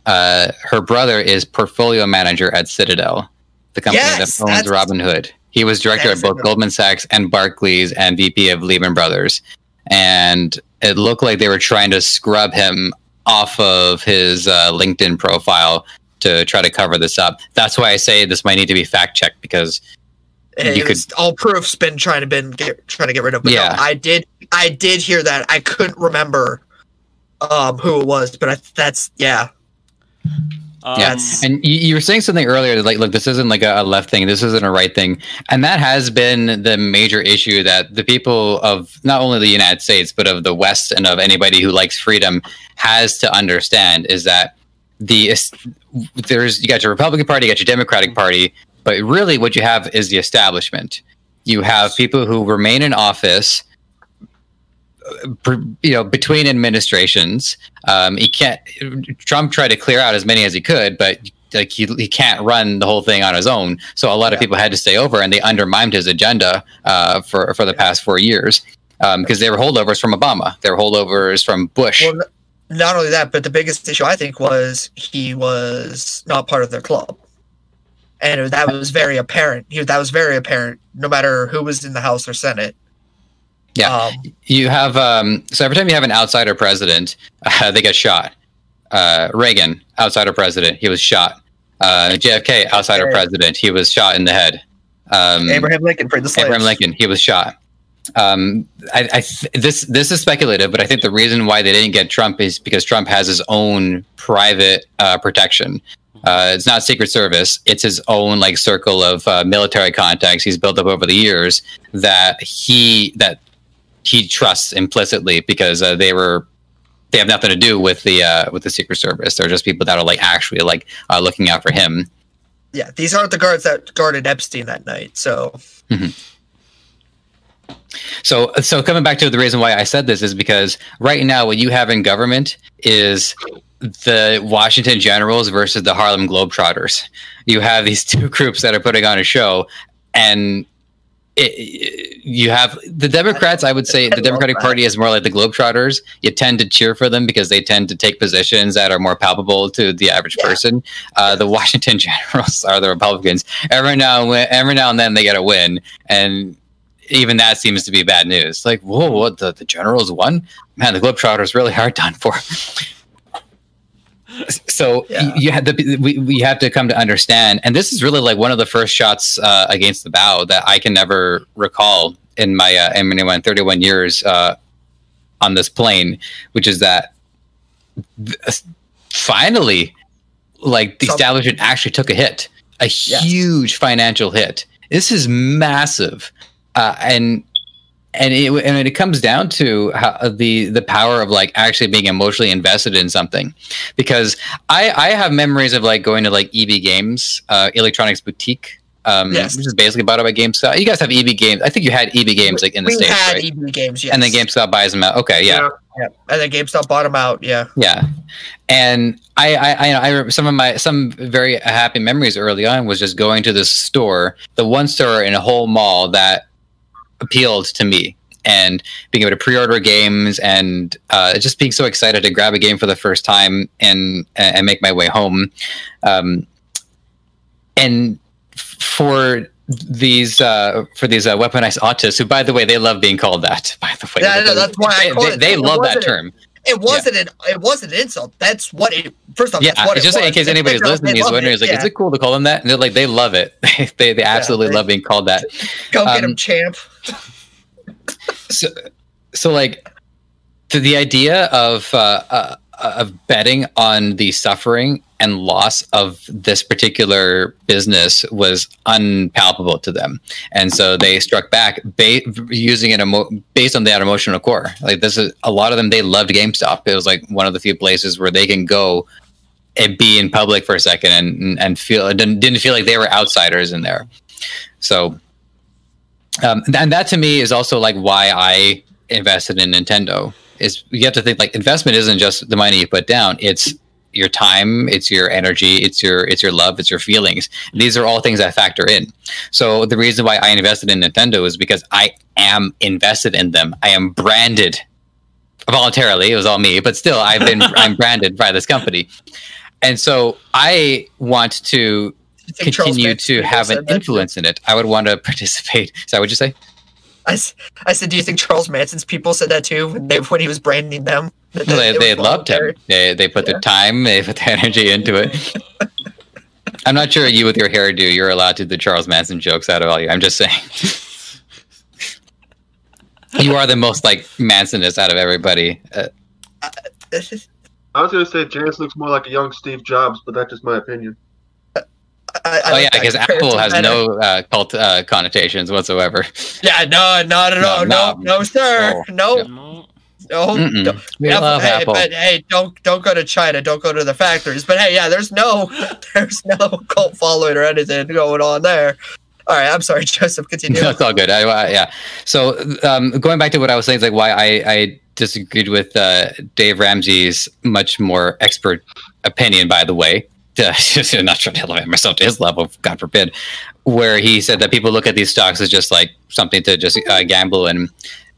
uh, her brother is portfolio manager at Citadel, the company Yes, that owns Robinhood. He was director of That's both. Goldman Sachs and Barclays and VP of Lehman Brothers. And it looked like they were trying to scrub him off of his uh, LinkedIn profile to try to cover this up. That's why I say this might need to be fact checked because You was all proof's been trying to been get, trying to get rid of. But Yeah. no, I did I did hear that. I couldn't remember um who it was, but I, that's yeah. Um, Yes. And you, you were saying something earlier, that, like, look, this isn't like a, a left thing. This isn't a right thing, and that has been the major issue that the people of not only the United States but of the West and of anybody who likes freedom has to understand is that the there's you got your Republican Party, you got your Democratic Party, but really what you have is the establishment. You have people who remain in office. You know, between administrations, um, he can't. Trump tried to clear out as many as he could, but like he, he can't run the whole thing on his own. So a lot of people had to stay over, and they undermined his agenda uh, for for the past four years because they were holdovers from Obama. They were holdovers from Bush. Well, not only that, but the biggest issue I think was he was not part of their club, and that was very apparent. He, that was very apparent, no matter who was in the House or Senate. Yeah. Um, you have um, so every time you have an outsider president, uh, they get shot. Uh, Reagan, outsider president, he was shot. Uh, JFK, outsider Yeah. president, he was shot in the head. Um, Abraham Lincoln freed the slaves. Abraham Lincoln, he was shot. Um, I, I th- this this is speculative, but I think the reason why they didn't get Trump is because Trump has his own private uh, protection. Uh, it's not Secret Service; it's his own like circle of uh, military contacts he's built up over the years that he that he trusts implicitly because uh, they were they have nothing to do with the uh, with the Secret Service. They're just people that are like actually like uh, looking out for him. Yeah, these aren't the guards that guarded Epstein that night. So So, so coming back to the reason why I said this is because right now what you have in government is the Washington Generals versus the Harlem Globetrotters. You have these two groups that are putting on a show, and it, you have the Democrats. I would say the Democratic. Party is more like the Globetrotters. You tend to cheer for them because they tend to take positions that are more palpable to the average Yeah. person. Uh, the Washington Generals are the Republicans. Every now and every now and then they get a win, and even that seems to be bad news. Like, whoa, what the, the Generals won? Man, the Globetrotters really are done for. So Yeah. you had to we, we have to come to understand, and this is really like one of the first shots uh, against the bow that I can never recall in my uh, in my 31 years uh, on this plane, which is that th- finally, like the Some- establishment actually took a hit, a Yes. huge financial hit. This is massive, uh, and and it and it comes down to how, the the power of like actually being emotionally invested in something, because I I have memories of like going to like EB Games, uh, Electronics Boutique. Um, Yes. which is basically bought by GameStop. You guys have EB Games. I think you had EB Games like in the we states, had right? EB games, yes. And then GameStop buys them out. Okay, yeah. Yeah, and then GameStop bought them out. Yeah, Yeah, and I, I, I, I some of my some very happy memories early on was just going to this store, the one store in a whole mall that appealed to me, and being able to pre-order games and uh, just being so excited to grab a game for the first time and and make my way home, um, and for these uh, for these uh, weaponized autists, who by the way they love being called that. By the way, I that's why I they, they, they love that term. It wasn't an it wasn't an insult. That's what it. First off, Yeah, that's what it's it just was. in case anybody's listening, is wondering, is like, yeah. is it cool to call them that? And they're like, they love it. they they absolutely they- love being called that. Go get um, him, champ. so, so like to the idea of uh, uh, of betting on the suffering and loss of this particular business was unpalpable to them, and so they struck back ba- using it emo- based on that emotional core. Like this is a lot of them. They loved GameStop. It was like one of the few places where they can go and be in public for a second and and feel didn't, didn't feel like they were outsiders in there. So, um, and that to me is also like why I invested in Nintendo. Is you have to think like investment isn't just the money you put down; it's your time, it's your energy, it's your it's your love, it's your feelings. These are all things that factor in. So the reason why I invested in Nintendo is because I am invested in them. I am branded voluntarily. It was all me, but still, I've been I'm branded by this company, and so I want to You think Charles continue to have an that? influence in it. I would want to participate. So, would you say? I, I said, do you think Charles Manson's people said that too when they when he was branding them? That Well, they, they loved him. They they put their time, they put their energy into it. I'm not sure you with your hairdo, you're allowed to do the Charles Manson jokes out of all you. I'm just saying. you are the most like Mansonist out of everybody. Uh, I was gonna say Janice looks more like a young Steve Jobs, but that's just my opinion. I, I oh yeah, because Apple has no uh, cult uh, connotations whatsoever. Yeah, no, not at No, all. No, no, no, sir. No, no. No. We Yeah, love hey, Apple. But hey, don't don't go to China. Don't go to the factories. But hey, yeah, there's no there's no cult following or anything going on there. All right, I'm sorry, Joseph. Continue. No, it's all good. I, I, yeah. So um, going back to what I was saying, is like why I, I disagreed with uh, Dave Ramsey's much more expert opinion. By the way, to, not trying to elevate myself to his level, God forbid, where he said that people look at these stocks as just like something to just uh, gamble and.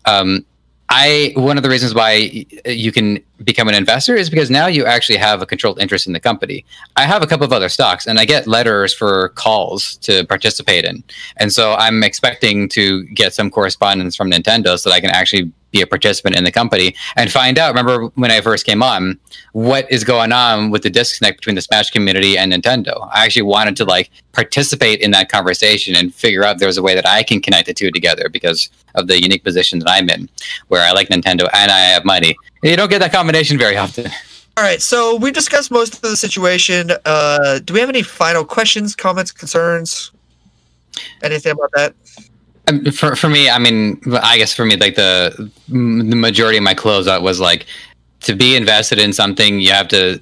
Um, I one of the reasons why you can become an investor is because now you actually have a controlled interest in the company. I have a couple of other stocks, and I get letters for calls to participate in. And so I'm expecting to get some correspondence from Nintendo so that I can actually be a participant in the company and find out. Remember when I first came on, what is going on with the disconnect between the Smash community and Nintendo? I actually wanted to like participate in that conversation and figure out if there's a way that I can connect the two together because of the unique position that I'm in, where I like Nintendo and I have money. You don't get that combination very often. All right, so we discussed most of the situation. Uh, do we have any final questions, comments, concerns? Anything about that? Um, for for me, I mean, I guess for me, like the the majority of my closeout was like to be invested in something. You have to.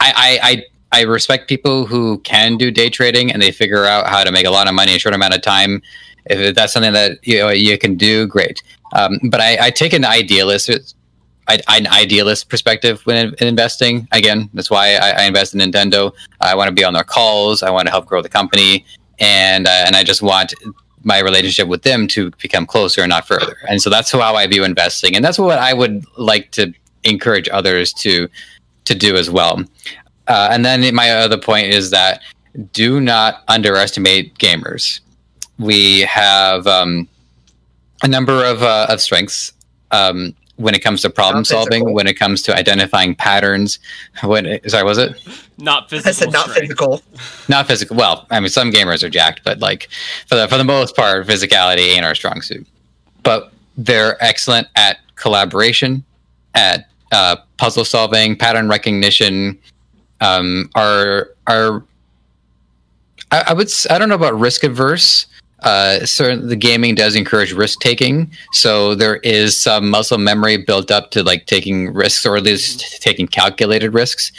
I I. I I respect people who can do day trading and they figure out how to make a lot of money in a short amount of time. If that's something that you know, you can do, great. Um, but I, I take an idealist, an idealist perspective when in investing. Again, that's why I, I invest in Nintendo. I want to be on their calls. I want to help grow the company, and uh, and I just want my relationship with them to become closer and not further. And so that's how I view investing, and that's what I would like to encourage others to to do as well. Uh, and then my other point is that do not underestimate gamers. We have um, a number of uh, of strengths um, when it comes to problem solving, when it comes to identifying patterns. When sorry, was it? Not physical. I said not strength. physical. not physical. Well, I mean, some gamers are jacked, but like for the for the most part, physicality ain't our strong suit. But they're excellent at collaboration, at uh, puzzle solving, pattern recognition. Um, are are I, I would I don't know about risk averse. Uh, certain the gaming does encourage risk taking, so there is some muscle memory built up to like taking risks or at least taking calculated risks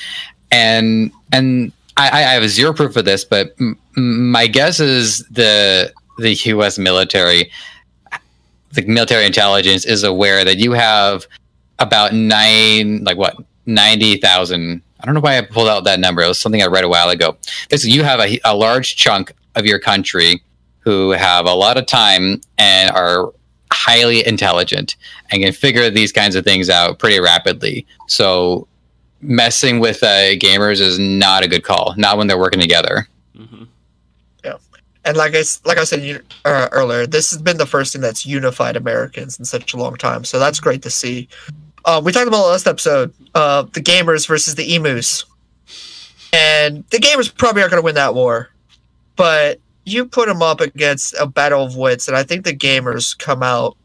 and and I, I have zero proof of this, but m- my guess is the the U.S. military, the military intelligence is aware that you have about nine, like what, ninety thousand. I don't know why I pulled out that number. It was something I read a while ago. Basically, you have a, a large chunk of your country who have a lot of time and are highly intelligent and can figure these kinds of things out pretty rapidly. So messing with uh, gamers is not a good call. Not when they're working together. Mhm. And like I s- like I said uh, earlier, this has been the first thing that's unified Americans in such a long time. So that's great to see. Uh, we talked about last episode, uh, the gamers versus the emus, and the gamers probably aren't going to win that war, but you put them up against a battle of wits, and I think the gamers come out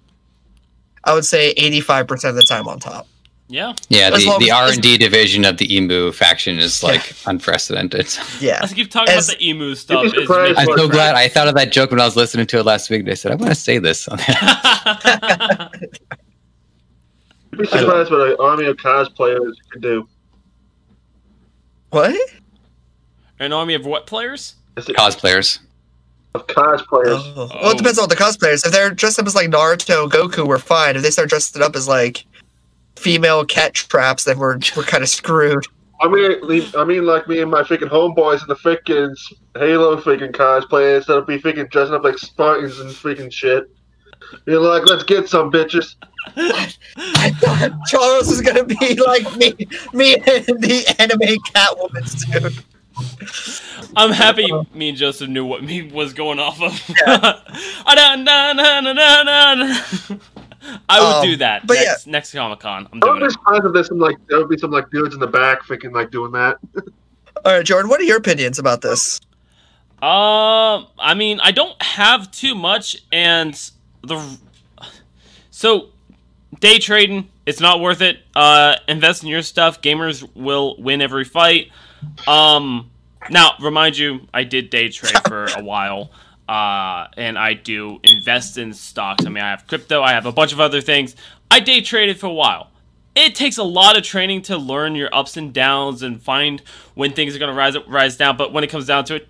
I would say 85% of the time on top. Yeah. Yeah, As the, the R and D division of the Emu faction is like unprecedented. Yeah. Let's keep talking As- about the emu stuff. Is I'm what- so glad I thought of that joke when I was listening to it last week. and I said I want to say this. You'd be surprised what an army of cosplayers could do. What? An army of what players? Cosplayers. Of cosplayers. Oh. Well, it depends on the cosplayers. If they're dressed up as like Naruto, Goku, we're fine. If they start dressing up as like female cat traps, then we're we're kind of screwed. I mean, I mean, like me and my freaking homeboys in the freaking Halo freaking cosplay instead of be freaking dressing up like Spartans and freaking shit. You're like, let's get some bitches. I thought Charles was gonna be like me, me and the anime Catwoman dude. I'm happy me and Joseph knew what me was going off of. I would Um, do that but next, next Comic Con. I'm I would doing be it. surprised if there's some like there would be some like dudes in the back freaking like doing that. All right, Jordan, what are your opinions about this? Um, I mean, I don't have too much, and the so day trading, it's not worth it. Uh, invest in your stuff. Gamers will win every fight. Um, now remind you, I did day trade for a while. Uh, and I do invest in stocks. I mean, I have crypto. I have a bunch of other things. I day traded for a while. It takes a lot of training to learn your ups and downs and find when things are going to rise up, rise down. But when it comes down to it,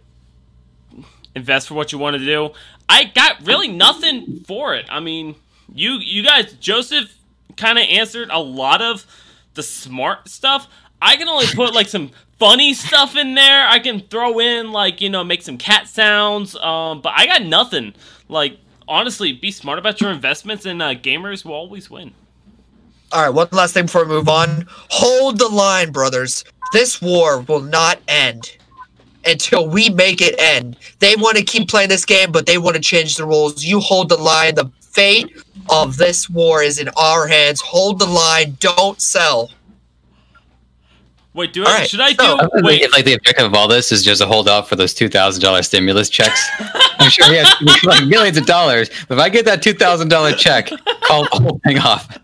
invest for what you want to do. I got really nothing for it. I mean, you you guys, Joseph kind of answered a lot of the smart stuff. I can only put like some funny stuff in there. I can throw in like you know make some cat sounds. Um, but I got nothing. Like honestly, be smart about your investments, and uh, gamers will always win. All right, one last thing before we move on. Hold the line, brothers. This war will not end until we make it end. They want to keep playing this game, but they want to change the rules. You hold the line. The fate of this war is in our hands. Hold the line. Don't sell. Wait, do I? right, Should I so- do? Wait. Wait, If like the objective of all this is just to hold out for those two thousand dollar stimulus checks, I'm sure he has like millions of dollars. But if I get that two thousand dollar check, call the whole thing off.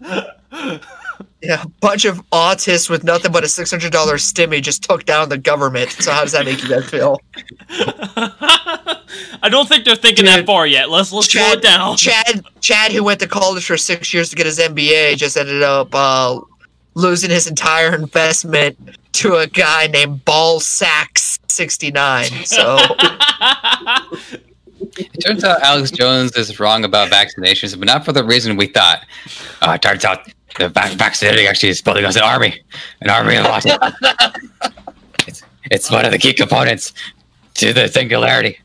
Yeah, a bunch of autists with nothing but a six hundred dollar stimmy just took down the government. So how does that make you guys feel? I don't think they're thinking that far yet. Let's let's slow it down. Chad, Chad, who went to college for six years to get his MBA, just ended up uh, losing his entire investment to a guy named Ball Sacks sixty nine. So It turns out Alex Jones is wrong about vaccinations, but not for the reason we thought. Uh, it turns out the vac- vaccinating actually is building us an army, an army of autism. it's, it's one of the key components to the singularity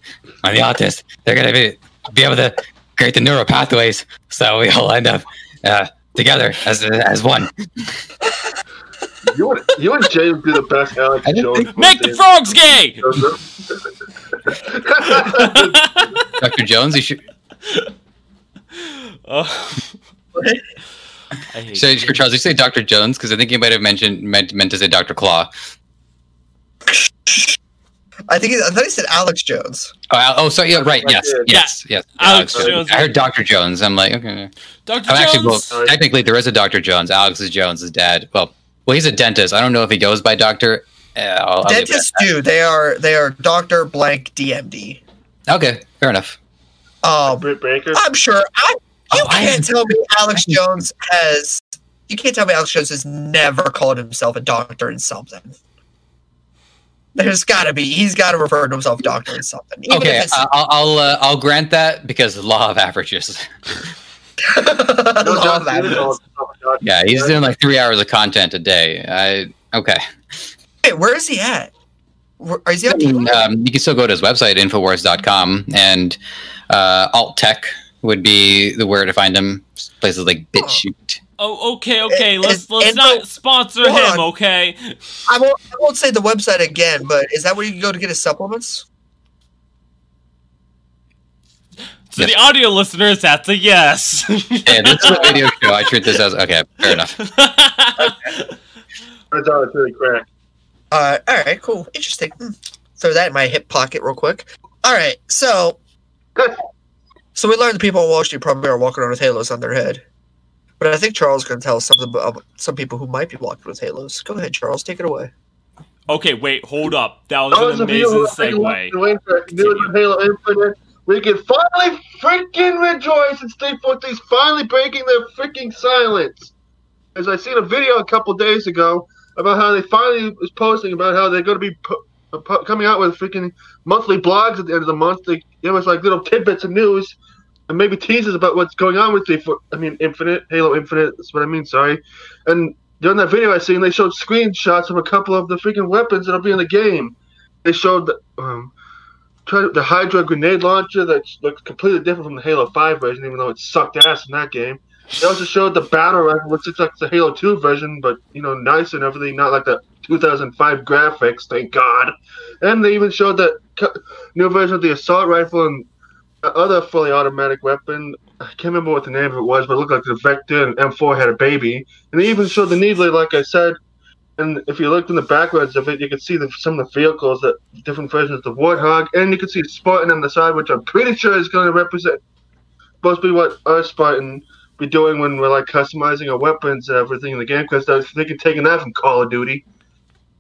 on the autist. They're going to be be able to create the neural pathways, so we all end up uh, together as as one. You and you and James do the best Alex I Jones. think- Make the frogs gay. Dr. Jones, you should. Oh. I hate So, you. Charles, you say Dr. Jones because I think you might have mentioned meant, meant to say Dr. Claw. I think he, I thought he said Alex Jones. Oh, Al- oh, sorry. Yeah, right. I Yes, yes, yes. Alex Jones. Jones. I heard Dr. Jones. I'm like, okay. Dr. I'm actually, well, Jones. technically, there is a Dr. Jones. Alex is Jones' dad. Well, well, he's a dentist. I don't know if he goes by doctor. Uh, I'll, I'll leave it at Dentists do. They are they are Doctor Blank DMD. Okay, fair enough. Um, Britt Baker. I'm sure. I, you Oh, can't haven't- tell me Alex Jones has. You can't tell me Alex Jones has never called himself a doctor in something. There's got to be. He's got to refer to himself doctor or something. Even Okay, if it's uh, I'll I'll, uh, I'll grant that because the law of averages. No, law of averages. calls himself a doctor. Yeah, he's doing like three hours of content a day. I okay. Wait, where is he at? Where, is he I on um, you can still go to his website, infowars.com, and uh, alt tech would be the where to find him. Places like BitChute. Oh, okay, okay. Is- Let's let's info- not sponsor him, on. okay? I won't. I won't say the website again, but is that where you can go to get his supplements? To the audio listeners, that's a yes. Yeah, this is a video show. I treat this as okay. Fair enough. Turns out it's really crack. Uh, all right, cool, interesting. Hmm. Throw that in my hip pocket real quick. All right, so so we learned the people on Wall Street probably are walking around with halos on their head. But I think Charles is going to tell us something about uh, some people who might be walking with halos. Go ahead, Charles. Take it away. Okay, wait, hold up. That was Those an amazing who are thinking, segue. "Wait for it, new Halo Infinite, we can finally freaking rejoice and Street Fortress finally breaking their freaking silence. As I seen a video a couple days ago about how they finally was posting about how they're going to be pu- uh, pu- coming out with freaking monthly blogs at the end of the month. They give us like little tidbits of news and maybe teases about what's going on with the I mean Infinite Halo Infinite. That's what I mean. Sorry. And during that video I seen, they showed screenshots of a couple of the freaking weapons that'll be in the game. They showed the, um, the Hydra grenade launcher that looks completely different from the Halo 5 version, even though it sucked ass in that game. They also showed the battle rifle, which looks like the Halo 2 version, but you know, nice and everything, not like the 2005 graphics. Thank God. And they even showed cu- new version of the assault rifle and the other fully automatic weapon. I can't remember what the name of it was, but it looked like the Vector and M4 had a baby. And they even showed the Needler, like I said. And if you looked in the backwards of it, you could see the, some of the vehicles that different versions of the Warthog, and you could see Spartan on the side, which I'm pretty sure is going to represent supposed to be what our Spartan be doing when we're like customizing our weapons and everything in the game. Because I was thinking taking that from Call of Duty.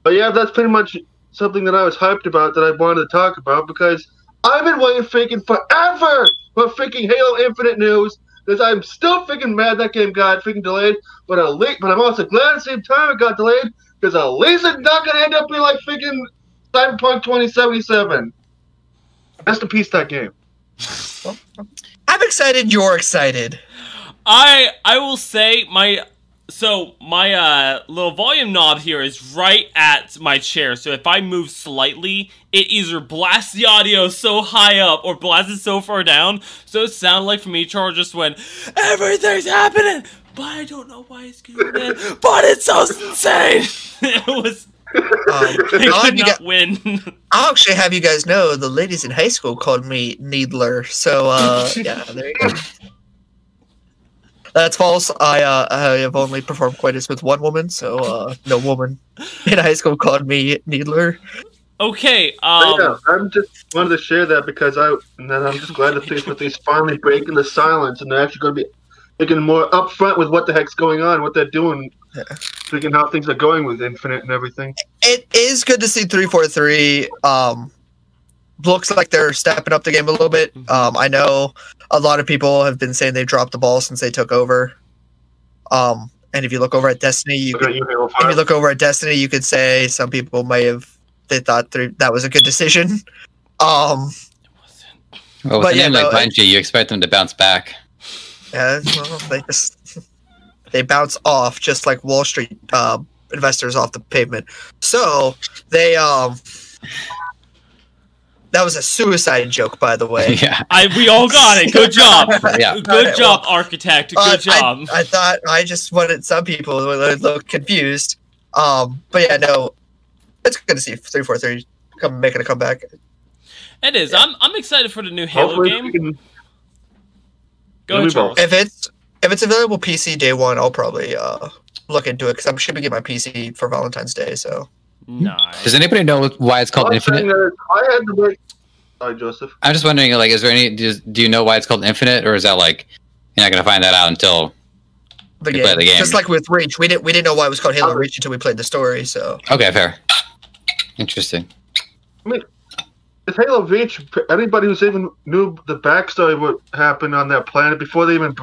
But yeah, that's pretty much something that I was hyped about that I wanted to talk about because I've been waiting freaking forever for freaking Halo Infinite news. Because I'm still freaking mad that game got freaking delayed, but at least, but I'm also glad at the same time it got delayed because at least it's not gonna end up being like freaking Cyberpunk 2077. Rest in peace, that game. I'm excited. You're excited. I I will say my so my uh little volume knob here is right at my chair. So if I move slightly, it either blasts the audio so high up or blasts it so far down. So it sounded like for me, Charles just went, "Everything's happening." But I don't know why it's doing it. But it's so insane. it was. Um, I I'll, have you not win. I'll actually have you guys know the ladies in high school called me Needler. So uh, yeah, there you go. That's false. I uh, I have only performed coitus with one woman, so uh, no woman in high school called me Needler. okay. Um. yeah, I'm just wanted to share that because I, and then I'm just glad to think that these finally breaking the silence and they're actually going to be making more upfront with what the heck's going on, what they're doing, Yeah. thinking how things are going with Infinite and everything. It is good to see three four three. Um, looks like they're stepping up the game a little bit. Um, I know a lot of people have been saying they dropped the ball since they took over. Um, and if you look over at Destiny, you could you, if you look over at Destiny, you could say some people may have they thought three, that was a good decision. Um, Well, with But a yeah, name no, like Bungie, you expect them to bounce back. yeah, well, they just they bounce off just like Wall Street uh, investors off the pavement. So they um, that was a suicide joke, by the way. yeah, I we all got it. Good job. yeah. Good Okay, job, architect. Good Uh, job. I, I thought I just wanted some people to look confused. Um, but yeah, no, it's good to see three four three come making a comeback. It is. I'm I'm excited for the new Halo Hopefully game. can- Go we ahead, Charles. If it's if it's available PC day one, I'll probably uh look into it because I'm shipping it my PC for Valentine's Day. So Nice. Does anybody know why it's called One Infinite? thing that uh, I had to wait. Sorry, Joseph. I'm just wondering, like, is there any? Does, do you know why it's called Infinite, or is that like you're not gonna find that out until? the You game. play the game. just like with Reach, we didn't we didn't know why it was called Halo. Reach until we played the story. So Okay, fair. Interesting. I mean, if Halo Reach, anybody who's even knew the backstory of what happened on that planet before they even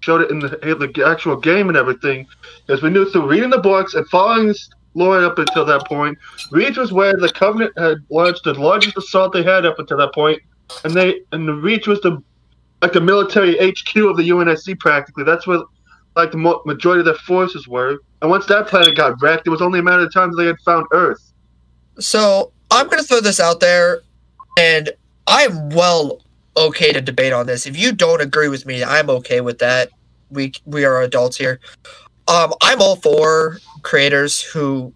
showed it in the, the actual game and everything, because we knew through reading the books and following lore up until that point, Reach was where the Covenant had launched the largest assault they had up until that point, and they and the Reach was the like the military HQ of the UNSC practically. That's where like the mo- majority of their forces were. And once that planet got wrecked, it was only a matter of time they had found Earth. so I'm gonna throw this out there, and I'm well okay to debate on this. If you don't agree with me, I'm okay with that. We we are adults here. Um, I'm all for creators who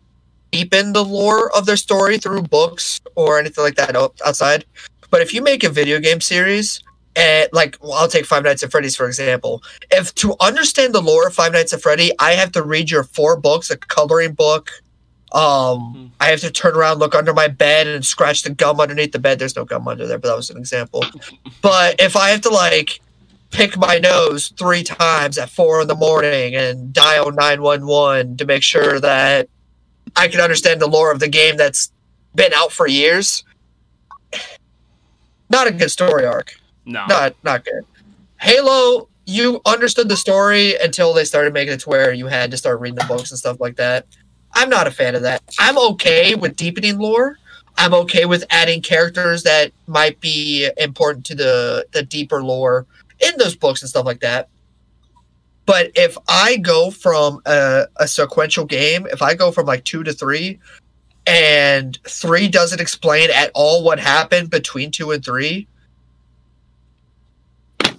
deepen the lore of their story through books or anything like that outside. But if you make a video game series, and like well, I'll take Five Nights at Freddy's for example. If to understand the lore of Five Nights at Freddy, I have to read your four books, a coloring book. Um, I have to turn around, look under my bed, and scratch the gum underneath the bed. There's no gum under there, but that was an example. but if I have to like pick my nose three times at four in the morning and dial 911 to make sure that I can understand the lore of the game that's been out for years. Not a good story arc. No. Not not good. Halo, you understood the story until they started making it to where you had to start reading the books and stuff like that. I'm not a fan of that. I'm okay with deepening lore. I'm okay with adding characters that might be important to the the deeper lore in those books and stuff like that. But if I go from a, a sequential game, if I go from like two to three, and three doesn't explain at all what happened between two and three,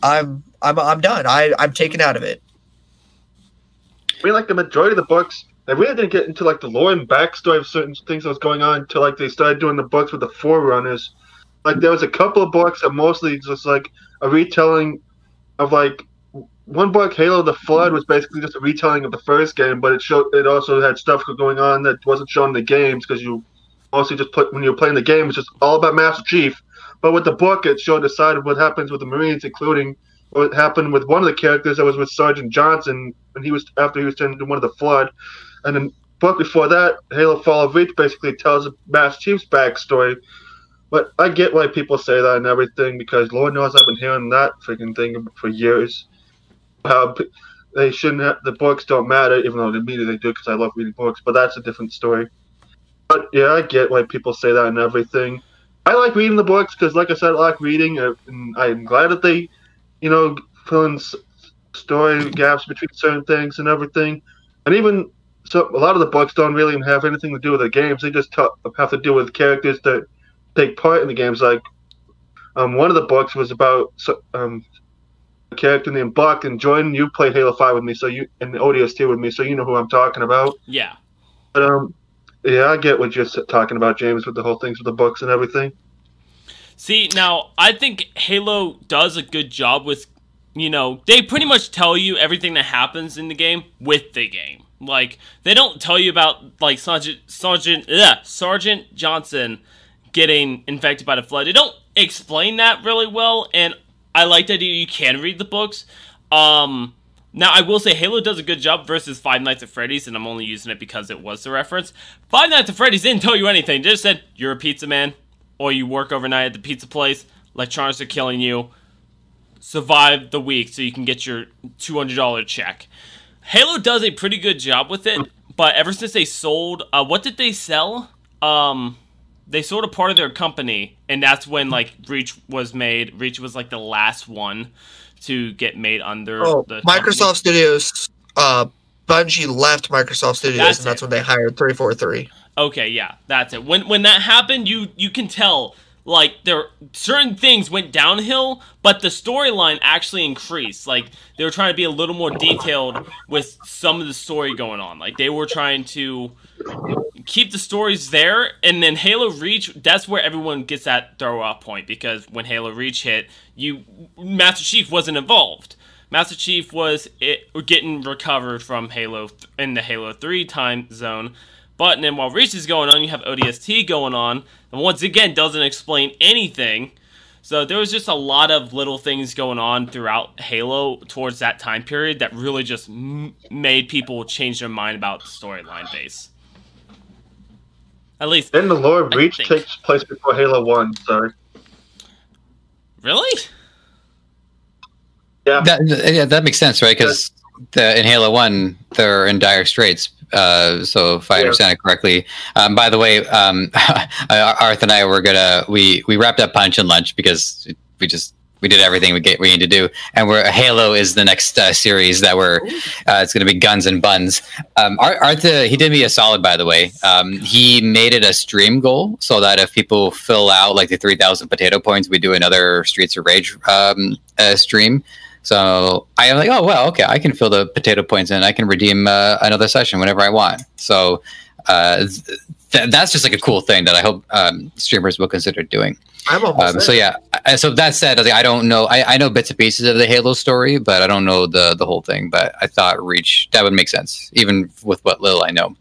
I'm I'm I'm done. I I'm taken out of it. I mean, like the majority of the books, they really didn't get into like the lore and backstory of certain things that was going on until like they started doing the books with the forerunners. Like there was a couple of books that mostly just like a retelling of like one book, Halo: The Flood, was basically just a retelling of the first game, but it showed it also had stuff going on that wasn't shown in the games because you mostly just put when you were playing the game, it's just all about Master Chief. But with the book, it showed the side of what happens with the Marines, including what happened with one of the characters that was with Sergeant Johnson when he was after he was turned into one of the Flood, and then book before that, Halo: Fall of Reach, basically tells Master Chief's backstory. But I get why people say that and everything because Lord knows I've been hearing that freaking thing for years. How they shouldn't have, the books don't matter, even though the media they do because I love reading books, but that's a different story. But yeah, I get why people say that and everything. I like reading the books because, like I said, I like reading, uh, and I'm glad that they, you know, fill in story gaps between certain things and everything. And even so, a lot of the books don't really have anything to do with the games. They just have to do with characters that take part in the games. Like, um, one of the books was about um, a character named Buck, and Jordan, you played Halo Five with me, so you and the ODST with me, so you know who I'm talking about. Yeah. But um, yeah, I get what you're talking about, James, with the whole things with the books and everything. See, now I think Halo does a good job with, you know, they pretty much tell you everything that happens in the game with the game. Like they don't tell you about like Sergeant Sergeant ugh, Sergeant Johnson getting infected by the flood. They don't explain that really well, and I like that you can read the books. Um, now I will say Halo does a good job versus Five Nights at Freddy's, and I'm only using it because it was the reference. Five Nights at Freddy's didn't tell you anything. They just said you're a pizza man, or you work overnight at the pizza place. Electronics are killing you. Survive the week so you can get your $200 check. Halo does a pretty good job with it, but ever since they sold, uh, what did they sell? Um, they sold a part of their company, and that's when like Reach was made. Reach was like the last one to get made under Oh, the Microsoft company. Studios. Uh, Bungie left Microsoft Studios, That's and that's it. when they hired three four three. Okay, yeah, that's it. When when that happened, you you can tell like there certain things went downhill, but the storyline actually increased. Like they were trying to be a little more detailed with some of the story going on. Like they were trying to keep the stories there, and then Halo Reach. That's where everyone gets that throw off point because when Halo Reach hit, you Master Chief wasn't involved. Master Chief was it, getting recovered from Halo in the Halo 3 time zone. But then while Reach is going on, you have ODST going on, and once again doesn't explain anything. So there was just a lot of little things going on throughout Halo towards that time period that really just m- made people change their mind about the storyline base. At least, Then the Lord I Reach takes place before Halo One. Sorry. really? Yeah. That, yeah, that makes sense, right? Because the, in Halo One, they're in dire straits. Uh, so if I Yeah. understand it correctly, um, by the way, um, Arth and I were gonna we we wrapped up Punch and Lunch because we just we did everything we get we need to do, and we're Halo is the next uh, series that we're uh, it's gonna be guns and buns. Um, Ar- Arth, uh, he did me a solid, by the way. Um, he made it a stream goal so that if people fill out like the three thousand potato points, we do another Streets of Rage um, uh, stream. So I am like, oh well, okay, I can fill the potato points and I can redeem uh, another session whenever I want. So uh, th- that's just like a cool thing that I hope um, streamers will consider doing. I'm almost Um, so yeah, I- so that said, I, don't know. I, I know bits and pieces of the Halo story, but I don't know the the whole thing. But I thought Reach that would make sense, even with what little I know.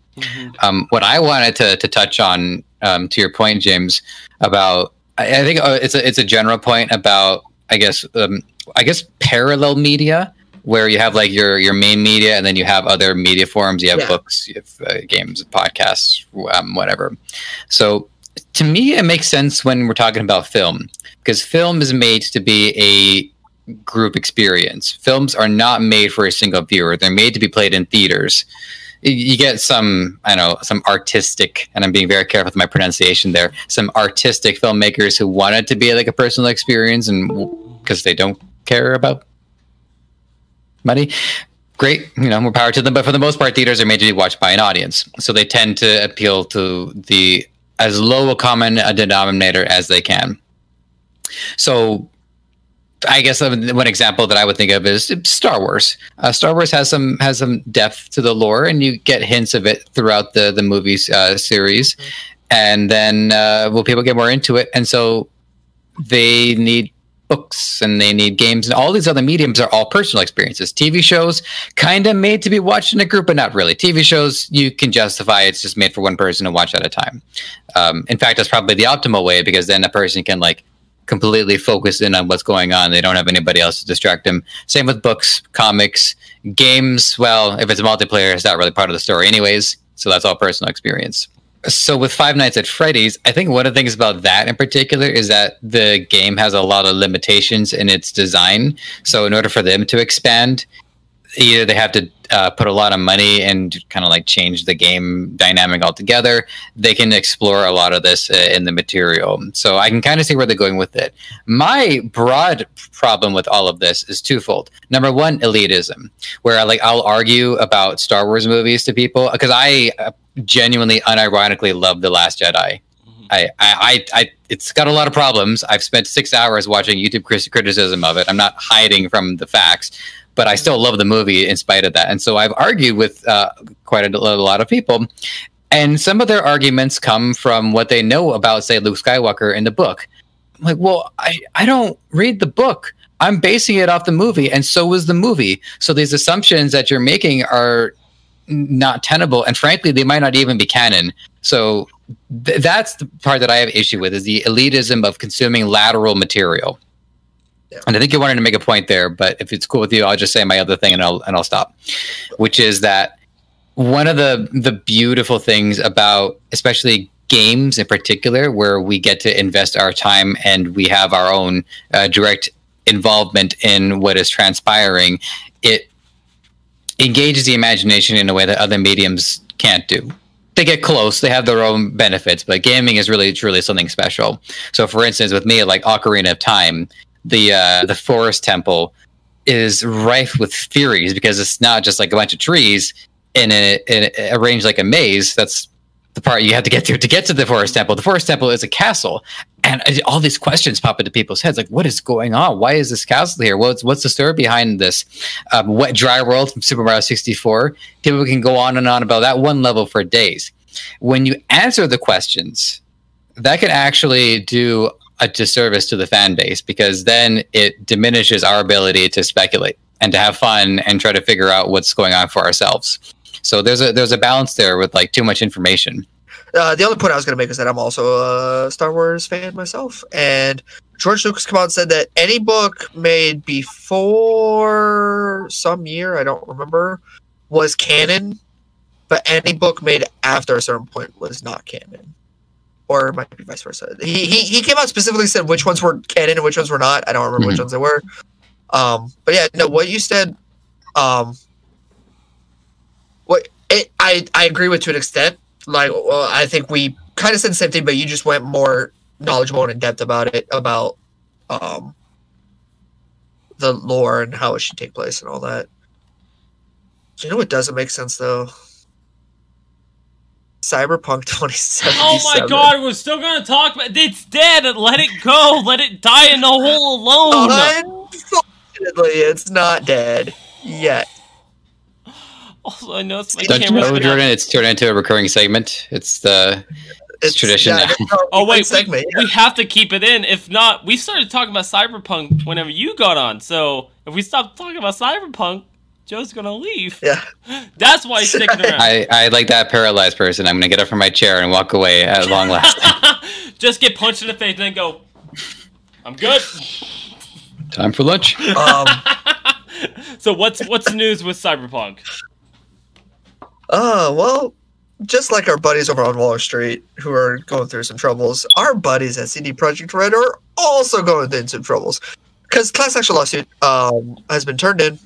Um, what I wanted to, to touch on, um, to your point, James, about I, I think uh, it's a it's a general point about I guess um, I guess parallel media where you have like your your main media and then you have other media forms. You have Yeah. books, you have uh, games, podcasts, um, whatever. So to me, it makes sense when we're talking about film because film is made to be a group experience. Films are not made for a single viewer; they're made to be played in theaters. You get some, I know, some artistic, and I'm being very careful with my pronunciation there. Some artistic filmmakers who want it to be like a personal experience, and because they don't care about money, great, you know, more power to them. But for the most part, theaters are made to be watched by an audience, so they tend to appeal to the as low a common uh, denominator as they can. So, I guess uh, one example that I would think of is Star Wars. Uh, Star Wars has some has some depth to the lore, and you get hints of it throughout the the movies uh, series. And then, uh, well, people get more into it, and so they need books and they need games and all these other mediums are all personal experiences. Tv shows kind of made to be watched in a group but not really. Tv shows you can justify it's just made for one person to watch at a time. Um, in fact that's probably the optimal way because then a person can like completely focus in on what's going on. They don't have anybody else to distract them. Same with books comics games. Well if it's multiplayer it's not really part of the story anyways so that's all personal experience so with Five Nights at Freddy's, I think one of the things about that in particular is that the game has a lot of limitations in its design. So in order for them to expand, either they have to uh, put a lot of money and kind of like change the game dynamic altogether. They can explore a lot of this uh, in the material. So I can kind of see where they're going with it. My broad problem with all of this is twofold. Number one, elitism, where like I'll argue about Star Wars movies to people because I uh, genuinely, unironically love the Last Jedi. I, I, I, I, it's got a lot of problems. I've spent six hours watching YouTube criticism of it. I'm not hiding from the facts, but I still love the movie in spite of that. And so I've argued with uh, quite a, a lot of people, and some of their arguments come from what they know about, say, Luke Skywalker in the book. I'm like, well, I, I don't read the book. I'm basing it off the movie, and so was the movie. So these assumptions that you're making are not tenable and frankly they might not even be canon so th- that's the part that i have issue with is the elitism of consuming lateral material. And i think you wanted to make a point there but if it's cool with you i'll just say my other thing and i'll and i'll stop which is that one of the the beautiful things about especially games in particular where we get to invest our time and we have our own uh, direct involvement in what is transpiring it engages the imagination in a way that other mediums can't do. They get close, they have their own benefits, but gaming is really truly something special. So for instance, with me, like Ocarina of Time, the uh, the forest temple is rife with theories because it's not just like a bunch of trees in a, in a arranged like a maze. That's the part you have to get through to get to the forest temple. The forest temple is a castle, and all these questions pop into people's heads, like, "What is going on? Why is this castle here? What's what's the story behind this?" Um, Wet Dry World from Super Mario 64. People can go on and on about that one level for days. When you answer the questions, that can actually do a disservice to the fan base because then it diminishes our ability to speculate and to have fun and try to figure out what's going on for ourselves. So there's a there's a balance there with like too much information. Uh, the other point I was going to make is that I'm also a Star Wars fan myself, and George Lucas come out and said that any book made before some year, I don't remember, was canon, but any book made after a certain point was not canon, or it might be vice versa. He he, he came out specifically said which ones were canon and which ones were not. I don't remember which Mhm. ones they were. Um, but yeah, no, what you said, um, what it, I I agree with to an extent like well, I think we kind of said the same thing, but you just went more knowledgeable and in depth about it about um the lore and how it should take place and all that. You know what doesn't make sense though? Cyberpunk 2077. Oh my god, we're still gonna talk about it's dead. Let it go. Let it die in the hole alone. Unfortunately, it's not dead yet. Also, I know it's my Don't you know, Jordan? It's turned into a recurring segment. It's the It's tradition now. there's Oh wait, segment. we, we have to keep it in. If not, we started talking about Cyberpunk whenever you got on. So if we stop talking about Cyberpunk, Joe's gonna leave. Yeah. That's why he's sticking around. I, I like that paralyzed person. I'm gonna get up from my chair and walk away at long last. Just get punched in the face and then go. I'm good. Time for lunch. Um, so what's what's the news with Cyberpunk? oh well, just like our buddies over on Wall Street who are going through some troubles, our buddies at CD Projekt Red are also going through some troubles because class action lawsuit um, has been turned in.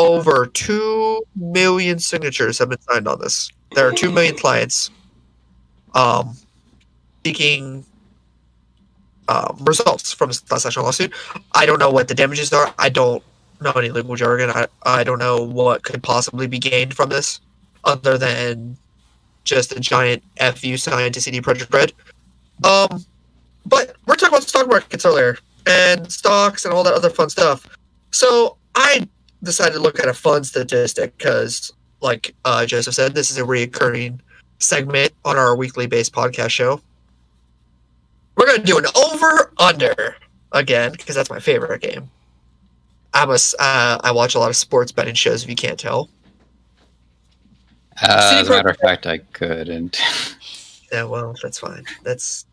Over two million signatures have been signed on this. There are two million clients um, seeking um, results from this class action lawsuit. I don't know what the damages are. I don't know any legal jargon. I, I don't know what could possibly be gained from this other than just a giant FU sign to CD Projekt Red. Um, but we're talking about stock markets earlier and stocks and all that other fun stuff. So I decided to look at a fun statistic because, like uh, Joseph said, this is a reoccurring segment on our weekly based podcast show. We're going to do an over under again because that's my favorite game. I'm a, uh, I watch a lot of sports betting shows if you can't tell. Uh, as a matter of fact, I couldn't. Yeah, well, that's fine. That's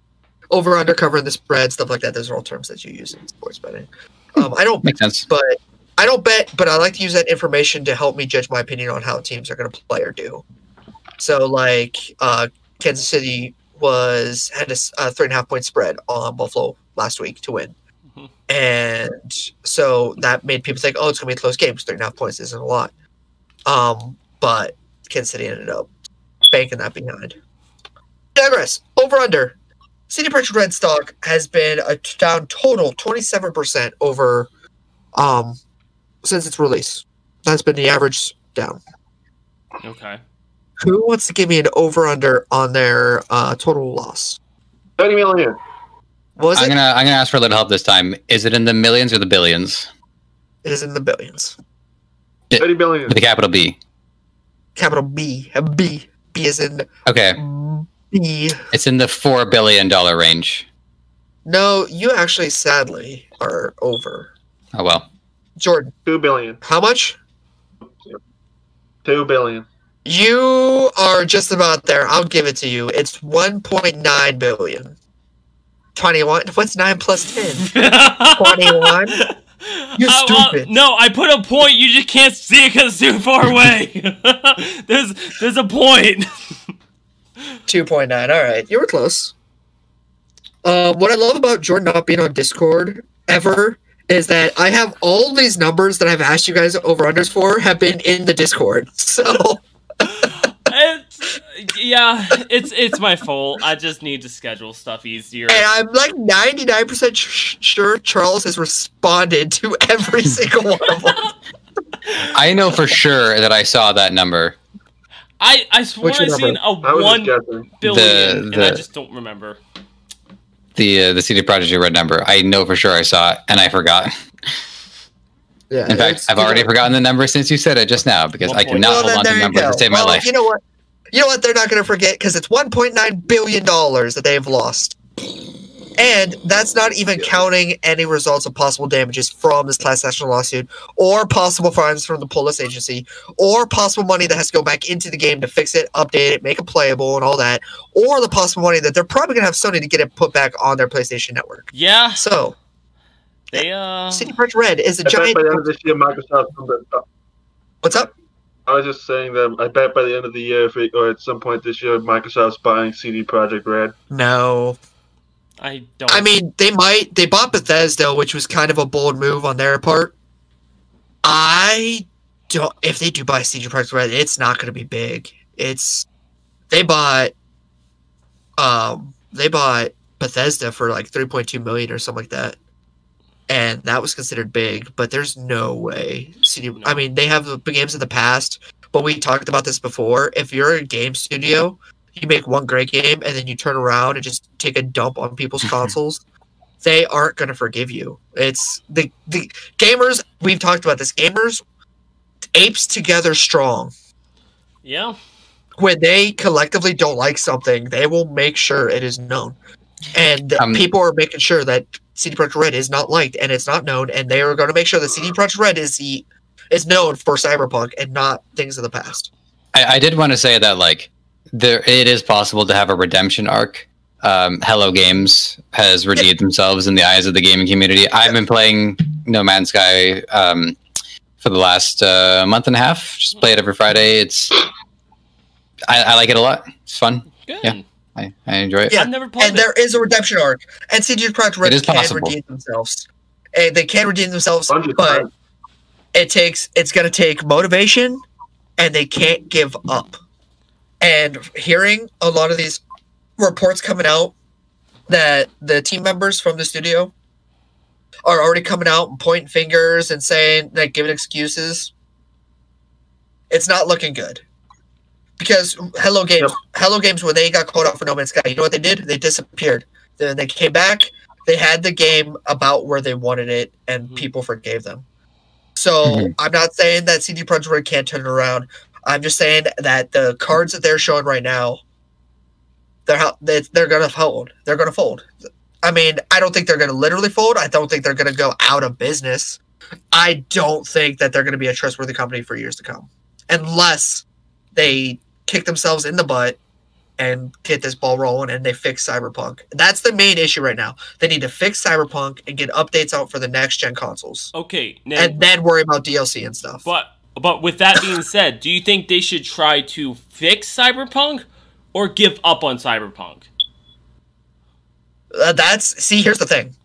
over under covering the spread, stuff like that. Those are all terms that you use in sports betting. Um, I don't Makes sense. but I don't bet, but I like to use that information to help me judge my opinion on how teams are going to play or do. So, like, uh, Kansas City was had a three and a half point spread on Buffalo last week to win, Mhm. and so that made people think, "Oh, it's going to be a close game." Three and a half points isn't a lot." Um, but Kansas City ended up banking that behind. Digress. Over under. CD Projekt Red stock has been a down total 27% over um since its release. That's been the average down. Okay. Who wants to give me an over under on their uh total loss? 30 million. Was I'm it? gonna I'm gonna ask for a little help this time. Is it in the millions or the billions? It is in the billions. 30 billion. With a capital B. Capital B. A B. B is in Okay, B. it's in the four billion dollar range. No, you actually sadly are over. Oh well. Jordan, 2 billion. how much? 2 billion. You are just about there. I'll give it to you. It's 1.9 billion. 21. What's 9 plus 10? 21? You Uh, well, stupid. no, I put a point. You just can't see it because it's too far away. there's there's a point. 2.9. All right. You were close. Uh, what I love about Jordan not being on Discord ever is that I have all these numbers that I've asked you guys over unders for have been in the Discord. So It's, yeah, it's it's my fault. I just need to schedule stuff easier. and I'm like 99% sh- sure Charles has responded to every single one of them. I know for sure that I saw that number. I I swear I seen a I was one guessing. billion, The- and I just don't remember. The uh, the CD Projekt Red number. I know for sure I saw it, and I forgot. Yeah, In fact, I've already know- forgotten the number since you said it just now because I One point. cannot Well, hold then on to there you numbers go. to save well, my life. You know what? You know what? They're not going to forget because it's 1.9 billion dollars that they've lost, and that's not even counting any results of possible damages from this class action lawsuit, or possible fines from the police agency, or possible money that has to go back into the game to fix it, update it, make it playable, and all that, or the possible money that they're probably going to have Sony to get it put back on their PlayStation Network. Yeah, So, they uh. CD Projekt Red is a I bet giant. by the end of this year, Microsoft. What's up? I was just saying that I bet by the end of the year, if it, or at some point this year, Microsoft's buying CD Projekt Red. No, I don't. I mean, they might. They bought Bethesda, which was kind of a bold move on their part. I don't. If they do buy CD Projekt Red, it's not going to be big. It's they bought. Um, they bought Bethesda for like three point two million or something like that, and that was considered big. But there's no way CD. I mean, they have the big games in the past, but we talked about this before. If you're a game studio you make one great game and then you turn around and just take a dump on people's consoles, they aren't going to forgive you. It's the the gamers. We've talked about this. Gamers apes together strong. yeah. When they collectively don't like something, they will make sure it is known. And Um, people are making sure that CD Projekt Red is not liked and it's not known, and they are going to make sure that CD Projekt Red is the is known for Cyberpunk and not things of the past. I, I did want to say that like there it is possible to have a redemption arc um, Hello Games has redeemed themselves in the eyes of the gaming community. I've been playing No Man's Sky um, for the last uh, month and a half. Just play it every Friday. It's I, I like it a lot. It's fun. Good. Yeah. I, I enjoy it. Yeah, I've never played and it. there is a redemption arc, and CD Projekt Red can possible. redeem themselves. And they can redeem themselves, but it takes it's going to take motivation, and they can't give up. And hearing a lot of these reports coming out that the team members from the studio are already coming out and pointing fingers and saying like giving excuses, it's not looking good. Because Hello Games, Yep. Hello Games, when they got called out for No Man's Sky, you know what they did? They disappeared. Then they came back. They had the game about where they wanted it, and Mhm. people forgave them. So Mhm. I'm not saying that CD Projekt can't turn it around. I'm just saying that the cards that they're showing right now, they're they, they're gonna fold. They're gonna fold. I mean, I don't think they're gonna literally fold. I don't think they're gonna go out of business. I don't think that they're gonna be a trustworthy company for years to come, unless they kick themselves in the butt and get this ball rolling and they fix Cyberpunk. That's the main issue right now. They need to fix Cyberpunk and get updates out for the next gen consoles, Okay, now, and then worry about DLC and stuff. but but with that being said, do you think they should try to fix Cyberpunk or give up on Cyberpunk? Uh, that's see. Here's the thing.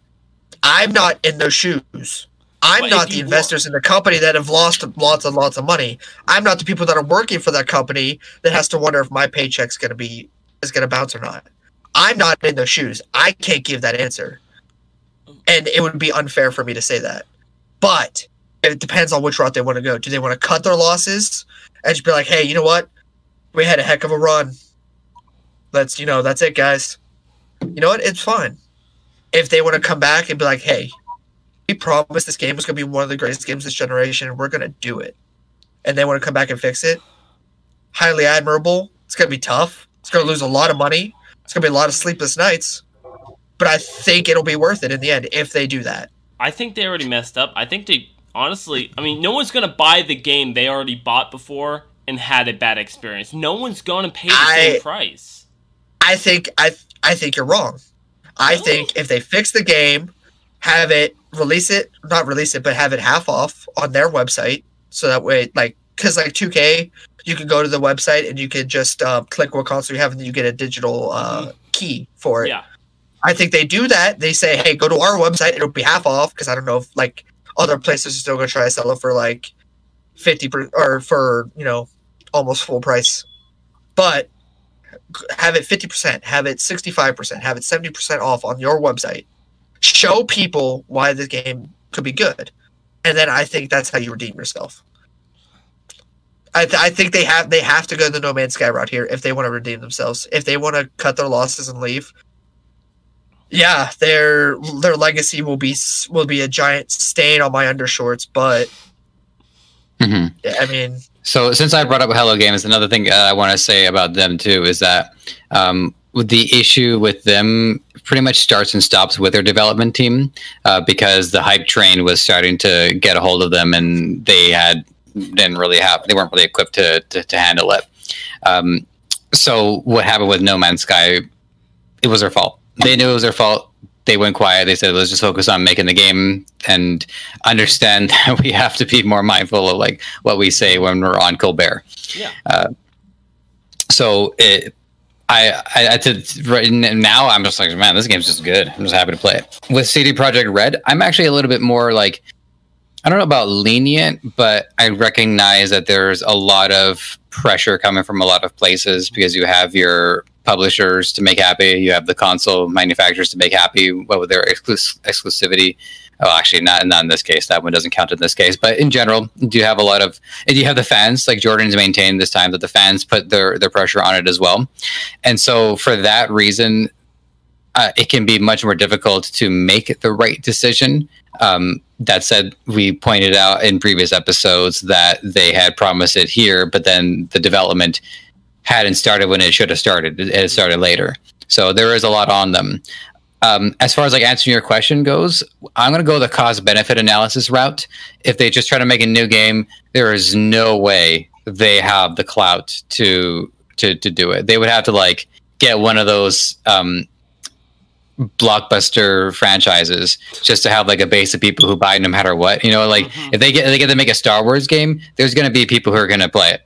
I'm not in those shoes. I'm But not the investors in the company that have lost lots and lots of money. I'm not the people that are working for that company that has to wonder if my paycheck's going to be is going to bounce or not. I'm not in those shoes. I can't give that answer, and it would be unfair for me to say that. But it depends on which route they want to go. Do they want to cut their losses and just be like, "Hey, you know what? We had a heck of a run. Let's, you know, that's it, guys." You know what? It's fine if they want to come back and be like, "Hey, we promised this game was going to be one of the greatest games this generation, and we're going to do it," and they want to come back and fix it, highly admirable. It's going to be tough. It's going to lose a lot of money. It's going to be a lot of sleepless nights, but I think it'll be worth it in the end if they do that. I think they already messed up. I think they honestly, I mean, no one's gonna buy the game they already bought before and had a bad experience. No one's gonna pay the I- same price. I think I I think you're wrong. I think if they fix the game, have it release it, not release it, but have it half off on their website, so that way, like, because like 2K, you can go to the website and you can just uh, click what console you have, and then you get a digital uh, key for it. Yeah. I think they do that. They say, "Hey, go to our website; it'll be half off." Because I don't know if like other places are still going to try to sell it for like fifty per, or for you know almost full price, but have it fifty percent, have it sixty five percent, have it seventy percent off on your website. Show people why the game could be good, and then I think that's how you redeem yourself. I, th- I think they have they have to go the No Man's Sky route here if they want to redeem themselves. If they want to cut their losses and leave, yeah, their their legacy will be will be a giant stain on my undershorts. But hmm I mean, So since I brought up Hello Games, another thing uh, I want to say about them too is that um, the issue with them pretty much starts and stops with their development team uh, because the hype train was starting to get a hold of them and they had didn't really have they weren't really equipped to to, to handle it. Um, so what happened with No Man's Sky? It was their fault. They knew it was their fault. They went quiet. They said, "Let's just focus on making the game and understand that we have to be more mindful of like what we say when we're on Colbert." Yeah. Uh, so it, I, I, I to, right now I'm just like, man, this game's just good. I'm just happy to play it. With CD Projekt Red, I'm actually a little bit more like, I don't know about lenient, but I recognize that there's a lot of pressure coming from a lot of places because you have your publishers to make happy, you have the console manufacturers to make happy, what with their exclus- exclusivity. Oh, actually, not not in this case. That one doesn't count in this case. But in general, do you have a lot of? And you have the fans, like Jordan's maintained this time that the fans put their their pressure on it as well, and so for that reason, uh, it can be much more difficult to make the right decision. Um, that said, we pointed out in previous episodes that they had promised it here, but then the development hadn't started when it should have started. It started later, so there is a lot on them. Um, as far as like answering your question goes, I'm going to go the cost benefit analysis route. If they just try to make a new game, there is no way they have the clout to to to do it. They would have to like get one of those um, blockbuster franchises just to have like a base of people who buy no matter what. You know, like Mhm. if they get they get to make a Star Wars game, there's going to be people who are going to play it.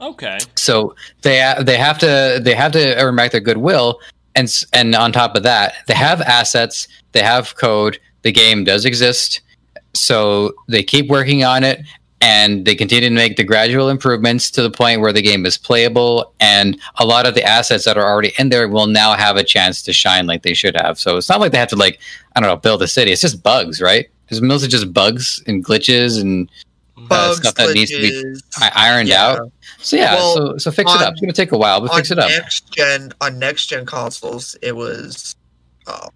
Okay. So they they have to they have to earn back their goodwill, and and on top of that, they have assets, they have code. The game does exist, so they keep working on it, and they continue to make the gradual improvements to the point where the game is playable. And a lot of the assets that are already in there will now have a chance to shine like they should have. So it's not like they have to like I don't know build a city. It's just bugs, right? It's mostly just bugs and glitches and uh, Bugs, stuff that needs to be ironed Yeah. out. So yeah, Well, so so fix it up. It's gonna take a while, but fix it up. next gen on next gen consoles, it was uh,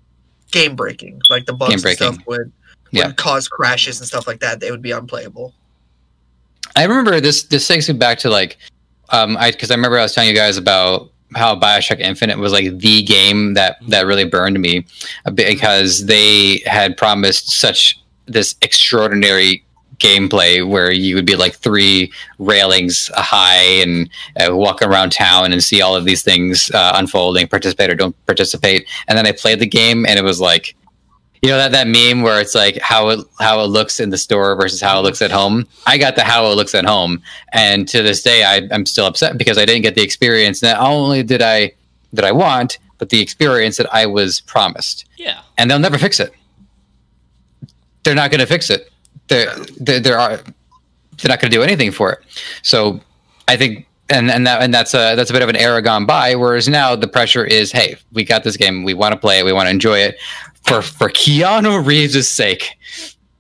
game breaking. Like the bugs and stuff would, would Yeah. cause crashes and stuff like that. They would be unplayable. I remember this. This takes me back to like, um, I because I remember I was telling you guys about how Bioshock Infinite was like the game that that really burned me, because they had promised such this extraordinary gameplay where you would be like three railings high and uh, walk around town and see all of these things uh, unfolding participate or don't participate and then i played the game and it was like you know that that meme where it's like how it how it looks in the store versus how it looks at home. I got the how it looks at home, and to this day, I, I'm still upset because I didn't get the experience. Not only did I that I want, but the experience that I was promised, Yeah. and they'll never fix it. They're not going to fix it. There, there, there are. They're not going to do anything for it. So, I think. And, and that and that's a that's a bit of an era gone by. Whereas now the pressure is, hey, we got this game, we want to play it, we want to enjoy it for for Keanu Reeves' sake,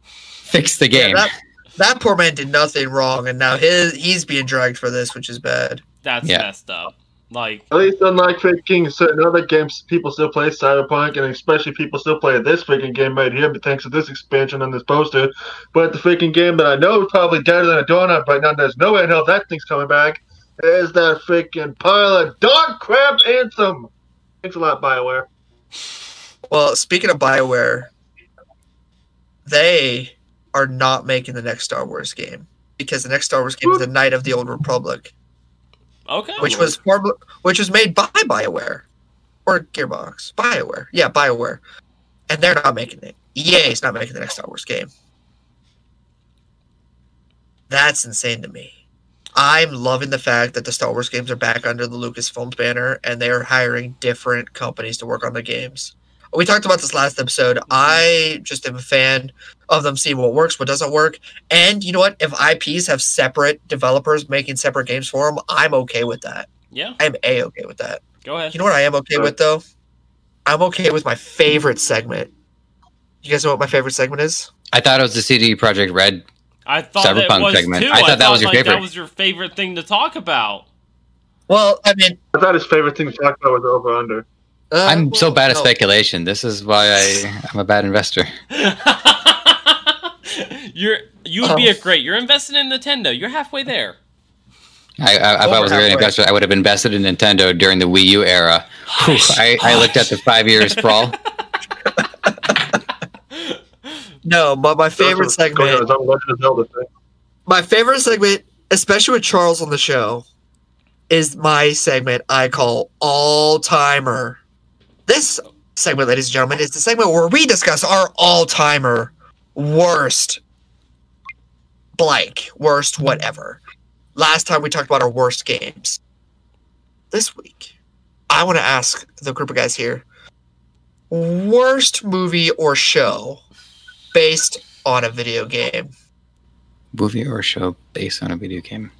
fix the Yeah, game. that, that poor man did nothing wrong, and now his he's being dragged for this, which is bad. That's Yeah. messed up. Like, At least unlike freaking certain other games, people still play Cyberpunk, and especially people still play this freaking game right here, but thanks to this expansion and this poster. But the freaking game that I know is probably deader than a doorknob right now, there's no way in hell that thing's coming back, is that freaking pile of dog crap anthem. Thanks a lot, Bioware. Well, speaking of Bioware, they are not making the next Star Wars game because the next Star Wars game is the Knight of the Old Republic, okay. which was which was made by Bioware or Gearbox. Bioware, yeah, Bioware, and they're not making it. EA is not making the next Star Wars game. That's insane to me. I'm loving the fact that the Star Wars games are back under the Lucasfilm banner and they are hiring different companies to work on the games. We talked about this last episode. Mm-hmm. I just am a fan of them seeing what works, what doesn't work. And you know what? If IPs have separate developers making separate games for them, I'm okay with that. yeah. I'm a okay with that. Go ahead. You know what I am okay with though? I'm okay with my favorite segment. You guys know what my favorite segment is? I thought it was the CD Projekt Red. I thought it Cyberpunk was segment. too. I thought that was your like, favorite. That was your favorite thing to talk about. Well, I mean, I thought his favorite thing to talk about was over under. Uh, I'm so bad at no. speculation. This is why I, I'm a bad investor. You're you would be a great. You're invested in Nintendo. You're halfway there. I, I, if I was a great investor, I would have invested in Nintendo during the Wii U era. Whew, I, I looked at the five year sprawl. No, but my favorite Joseph segment, his own Legend of Zelda thing. my favorite segment, especially with Charles on the show, is my segment I call All Timer. This segment, ladies and gentlemen, is the segment where we discuss our all timer worst blank, worst whatever. Last time we talked about our worst games. This week, I want to ask the group of guys here worst movie or show based on a video game. Movie or show based on a video game.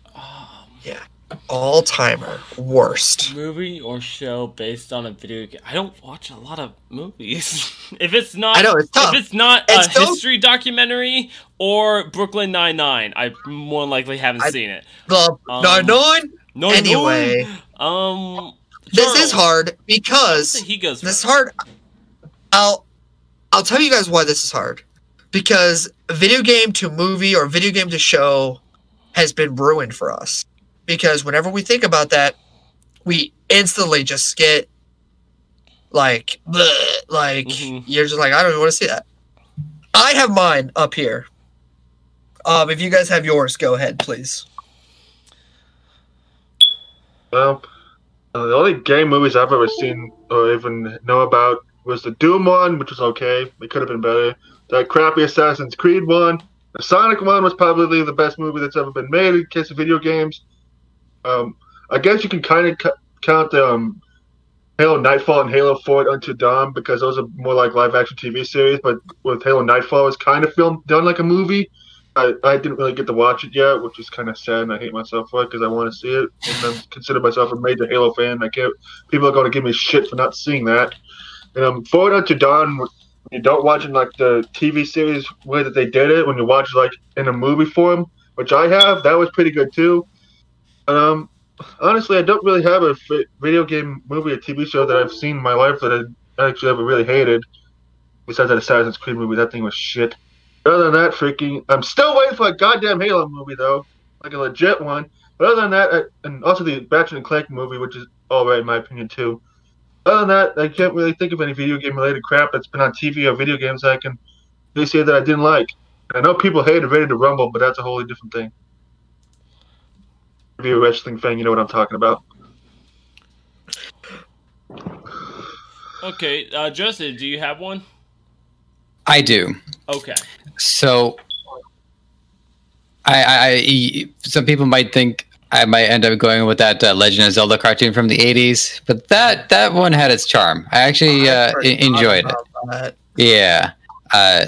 All timer worst. movie or show based on a video game. I don't watch a lot of movies. if it's not, I know, it's tough. If it's not It's a so- history documentary or Brooklyn Nine Nine, I more than likely haven't I- seen it. The Um, nine nine. No, Anyway. no. um, This is hard because He goes. this is hard. I'll I'll tell you guys why this is hard. Because video game to movie or video game to show has been ruined for us. Because whenever we think about that, we instantly just get like bleh, like Mhm. you're just like I don't even want to see that. I have mine up here. Um, if you guys have yours, go ahead, please. Well, uh, the only game movies I've ever seen or even know about was the Doom one, which was okay. It could have been better. That crappy Assassin's Creed one. The Sonic one was probably the best movie that's ever been made in case of video games. Um, I guess you can kind of count um, Halo Nightfall and Halo 4 Unto Dawn because those are more like live action TV series. But with Halo Nightfall, it's kind of filmed done like a movie. I, I didn't really get to watch it yet, which is kind of sad, and I hate myself for it because I want to see it. And I consider myself a major Halo fan. I can't. People are going to give me shit for not seeing that. And um, Forward Unto Dawn, you don't watch in like the TV series way that they did it, when you watch like in a movie form, which I have, that was pretty good too. Um, honestly, I don't really have a video game movie or TV show that I've seen in my life that I actually ever really hated. Besides that Assassin's Creed movie, that thing was shit. Other than that, freaking, I'm still waiting for a goddamn Halo movie though, like a legit one. But other than that, I, and also the Ratchet and Clank movie, which is all right in my opinion too. Other than that, I can't really think of any video game related crap that's been on TV or video games that I can really say that I didn't like. I know people hated Ready to Rumble, but that's a wholly different thing. If you're a wrestling fan, you know what I'm talking about. Okay, uh, Justin, do you have one? I do. Okay. So, I, I, I some people might think I might end up going with that uh, Legend of Zelda cartoon from the '80s, but that that one had its charm. I actually uh, I've heard en- enjoyed it. that. Yeah. Uh,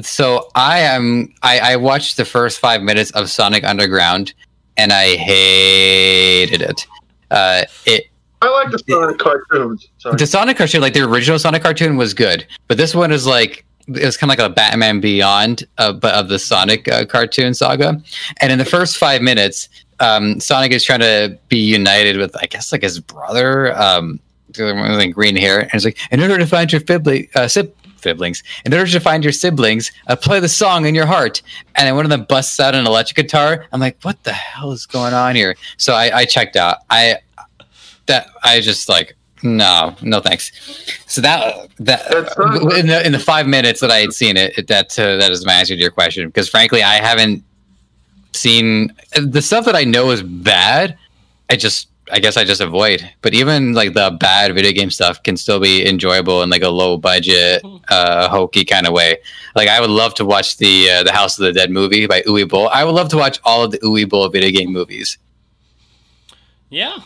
so I am. I, I watched the first five minutes of Sonic Underground, and I hated it. Uh, it I like the Sonic cartoons. Sorry. the Sonic cartoon, like the original Sonic cartoon, was good, but this one is like it was kind of like a Batman Beyond, uh, but of the Sonic uh, cartoon saga. And in the first five minutes, um, Sonic is trying to be united with, I guess, like his brother, um, the one with green hair, and it's like, in order to find your fibli- uh, sib- siblings, in order to find your siblings, I play the song in your heart. And then one of them busts out an electric guitar. I'm like, what the hell is going on here? So I, I checked out. I that I just like no, no thanks. So that that in the in the five minutes that I had seen it, that uh, that is my answer to your question. Because frankly, I haven't seen the stuff that I know is bad. I just I guess I just avoid. But even like the bad video game stuff can still be enjoyable in like a low budget, uh, hokey kind of way. Like I would love to watch the uh, the House of the Dead movie by Uwe Boll. I would love to watch all of the Uwe Boll video game movies. Yeah.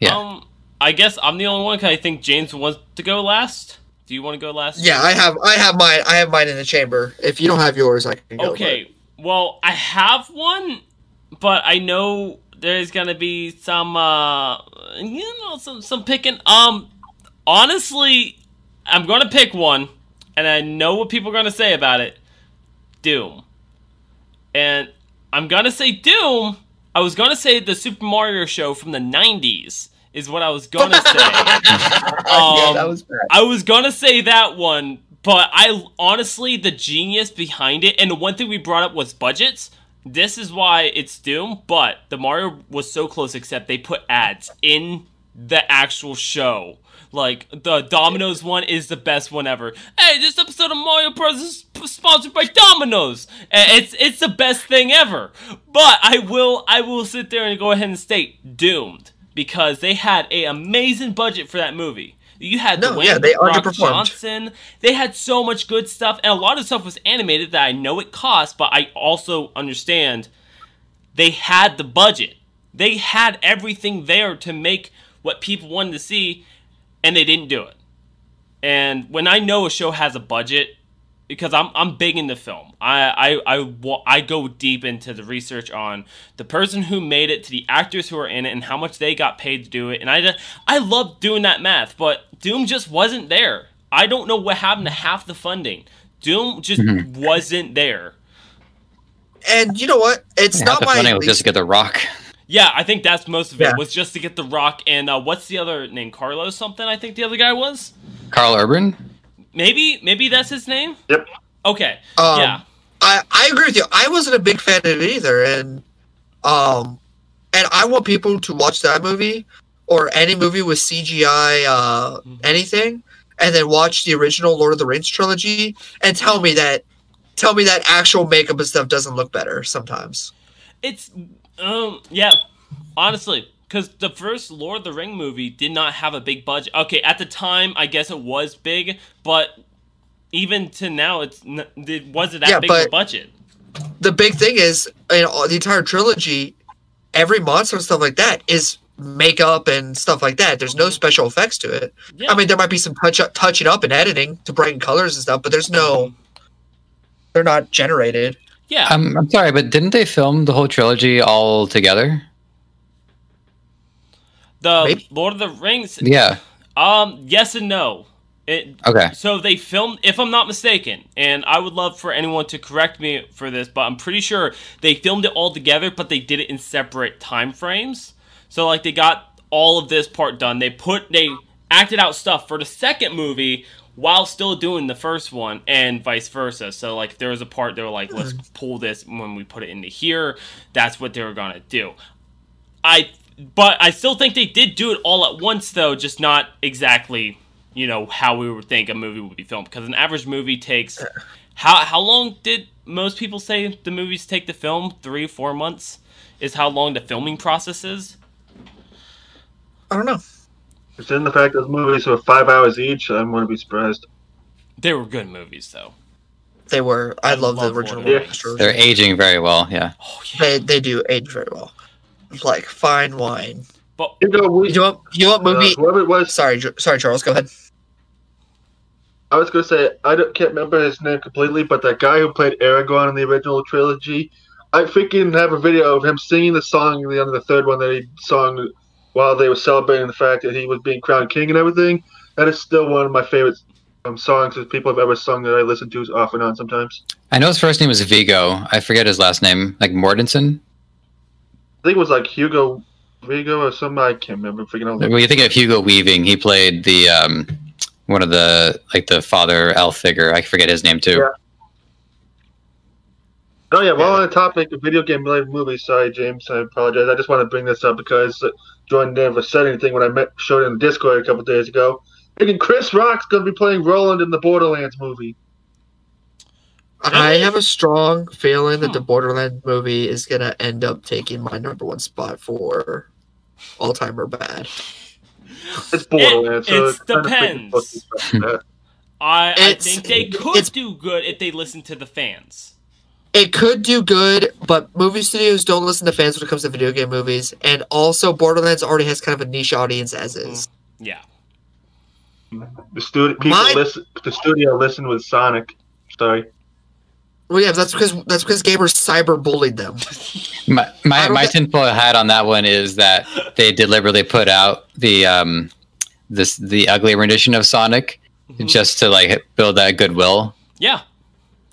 Yeah. Um, I guess I'm the only one because I think James wants to go last. Do you want to go last? Yeah, I have I have mine. I have mine in the chamber. If you don't have yours, I can go. Okay. Well, I have one, but I know there's gonna be some, uh, you know, some some picking. Um, honestly, I'm gonna pick one, and I know what people are gonna say about it. Doom, and I'm gonna say Doom. I was gonna say the Super Mario show from the '90s is what I was gonna say. yeah, Um, that was bad. I was gonna say that one, but I honestly the genius behind it, and the one thing we brought up was budgets. This is why it's Doom, but the Mario was so close, except they put ads in the actual show. Like the Domino's one is the best one ever. Hey, this episode of Mario Bros is sponsored by Domino's. It's it's the best thing ever. But I will I will sit there and go ahead and state doomed because they had a amazing budget for that movie. You had No, Dwayne yeah, they Rock underperformed. Johnson. They had so much good stuff, and a lot of stuff was animated that I know it cost, but I also understand they had the budget. They had everything there to make what people wanted to see, and they didn't do it. And when I know a show has a budget, because I'm I'm big into film, I I I, wa- I go deep into the research on the person who made it to the actors who are in it and how much they got paid to do it, and I just, I love doing that math, but Doom just wasn't there. I don't know what happened to half the funding. Doom just wasn't there. And you know what? It's Half not the my funding was just to get the rock. Yeah, I think that's most of it Yeah. was just to get the Rock and uh, what's the other name? Carlos something. I think the other guy was. Karl Urban. Maybe maybe that's his name. Yep. Okay. Um, yeah. I, I agree with you. I wasn't a big fan of it either, and um, and I want people to watch that movie or any movie with CGI, uh, Mhm. anything, and then watch the original Lord of the Rings trilogy and tell me that, tell me that actual makeup and stuff doesn't look better sometimes. It's um yeah. Honestly, because the first Lord of the Ring movie did not have a big budget. Okay, at the time, I guess it was big, but even to now, it's n- it wasn't that Yeah, big of a budget. the big thing is in all, the entire trilogy, every monster and stuff like that is makeup and stuff like that. There's no mm-hmm. special effects to it. Yeah, I mean, there might be some touch up, touching up and editing to brighten colors and stuff, but there's no. Mm-hmm. They're not generated. yeah. I'm, I'm sorry, but didn't they film the whole trilogy all together? The maybe- Lord of the Rings. Yeah. Um, yes and no. It, Okay. So they filmed, if I'm not mistaken, and I would love for anyone to correct me for this, but I'm pretty sure they filmed it all together, but they did it in separate time frames. So like they got all of this part done. They put they acted out stuff for the second movie while still doing the first one, and vice versa. So like there was a part they were like, let's pull this when we put it into here. That's what they were gonna do. I but I still think they did do it all at once though, just not exactly, you know, how we would think a movie would be filmed. Because an average movie takes how how long did most people say the movies take to film? Three, four months is how long the filming process is. I don't know. Considering the fact those movies were five hours each, I wouldn't be surprised. They were good movies though. They were. I, I love, love the original. Lord of the Rings Rings. trilogy. They're aging very well. Yeah. Oh yeah. They they do age very well. Like fine wine. But You know, we, You know what? You know what movie? uh, whoever it was, sorry, sorry, Charles. Go ahead. I was gonna say I don't, can't remember his name completely, but that guy who played Aragorn in the original trilogy, I freaking have a video of him singing the song in the end of the third one that he sung while they were celebrating the fact that he was being crowned king and everything. That is still one of my favorite um, songs that people have ever sung that I listen to off and on sometimes. I know his first name was Viggo. I forget his last name, like Mortensen. I think it was like Hugo Viggo or something. I can't remember. Freaking out. When you think of Hugo Weaving, he played the um, one of the like the father elf figure. I forget his name too. Yeah. Oh yeah, well on the topic of video game related movies, sorry James, I apologize. I just want to bring this up because Jordan never said anything when I met showed it in the Discord a couple days ago. Thinking Chris Rock's gonna be playing Roland in the Borderlands movie. I have a strong feeling that the Hmm. Borderlands movie is gonna end up taking my number one spot for all time or bad. It's Borderlands, so it it's kind of freaking depends. supposed to be expected that. I, I think they could do good if they listen to the fans. It could do good, but movie studios don't listen to fans when it comes to video game movies, and also Borderlands already has kind of a niche audience as is. Yeah. The studio people My- listen. The studio listened with Sonic. Sorry. Well, yeah, that's because that's because gamers cyber bullied them. My my, my get- tinfoil hat on that one is that they deliberately put out the um this the ugly rendition of Sonic Mhm. just to like build that goodwill. Yeah.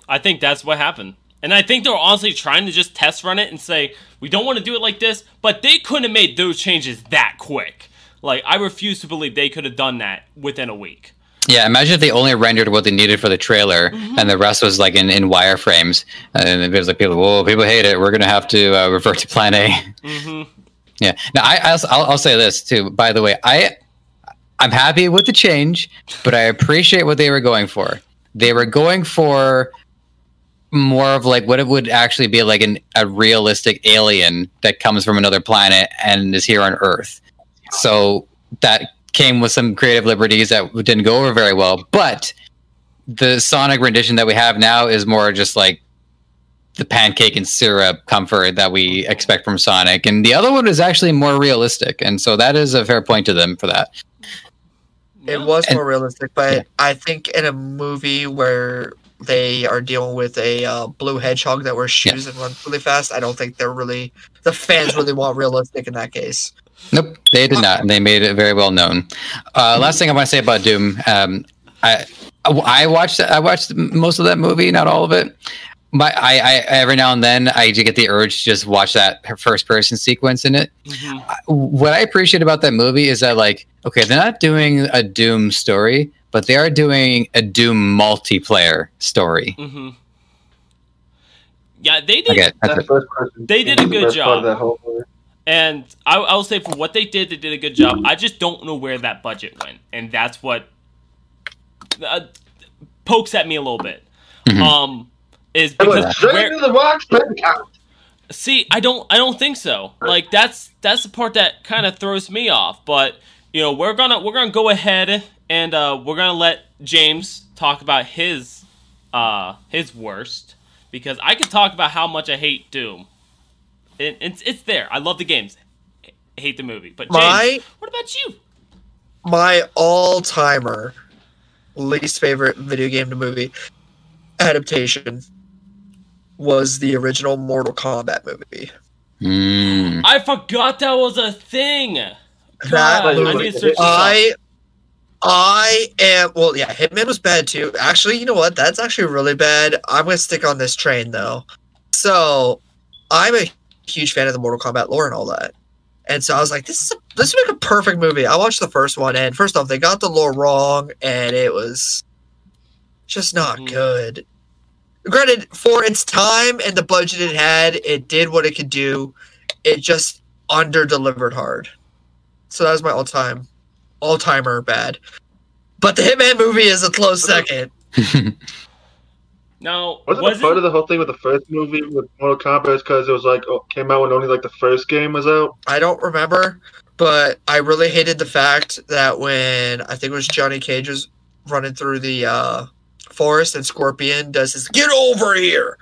I think that's what happened. And I think they were honestly trying to just test run it and say, we don't want to do it like this, but they couldn't have made those changes that quick. Like, I refuse to believe they could have done that within a week. Yeah, imagine if they only rendered what they needed for the trailer, Mhm. and the rest was like in, in wireframes, and it was like people, whoa, people hate it. We're gonna have to uh, revert to Plan A. hmm Yeah. Now I I'll, I'll I'll say this too. By the way, I I'm happy with the change, but I appreciate what they were going for. They were going for more of like what it would actually be like an, a realistic alien that comes from another planet and is here on Earth. So that came with some creative liberties that didn't go over very well. But the Sonic rendition that we have now is more just like the pancake and syrup comfort that we expect from Sonic. And the other one is actually more realistic. And so that is a fair point to them for that. It was And- more realistic, but yeah. I think in a movie where they are dealing with a uh, blue hedgehog that wears shoes and runs really fast, I don't think they're really the fans really want realistic in that case. Nope, they did not. And they made it very well known. Uh, last thing I want to say about Doom. Um, I I watched I watched most of that movie, not all of it. But I, I every now and then I do get the urge to just watch that first person sequence in it. Mhm. what I appreciate about that movie is that like okay, they're not doing a Doom story, but they are doing a Doom multiplayer story. hmm Yeah, they did. Okay, that's That first person They did a good best part of job. That whole movie. And I, I will say for what they did, they did a good job. I just don't know where that budget went, and that's what uh, pokes at me a little bit. Mhm. Um, is because went where, the Rock's. See, I don't I don't think so. Like that's that's the part that kind of throws me off. But you know, we're gonna we're gonna go ahead and uh, we're gonna let James talk about his uh his worst because I could talk about how much I hate Doom. It, it's it's there. I love the games. H- hate the movie. But James, My what about you? my all timer least favorite video game to movie adaptation was the original Mortal Kombat movie. Mm. I forgot that was a thing. That God, I need to search this up. I I am well yeah, Hitman was bad too. Actually, you know what? That's actually really bad. I'm gonna stick on this train though. So I'm a huge fan of the Mortal Kombat lore and all that. And so I was like, this is a, this would make a perfect movie. I watched the first one and first off, they got the lore wrong and it was just not Mhm. good. Granted, for its time and the budget it had, it did what it could do. It just under delivered hard. So that was my all time all timer bad. But the Hitman movie is a close second. Now, Wasn't was a part it- of the whole thing with the first movie with Mortal Kombat because it was like oh, came out when only like the first game was out? I don't remember, but I really hated the fact that when I think it was Johnny Cage was running through the uh, forest and Scorpion does his "Get over here,"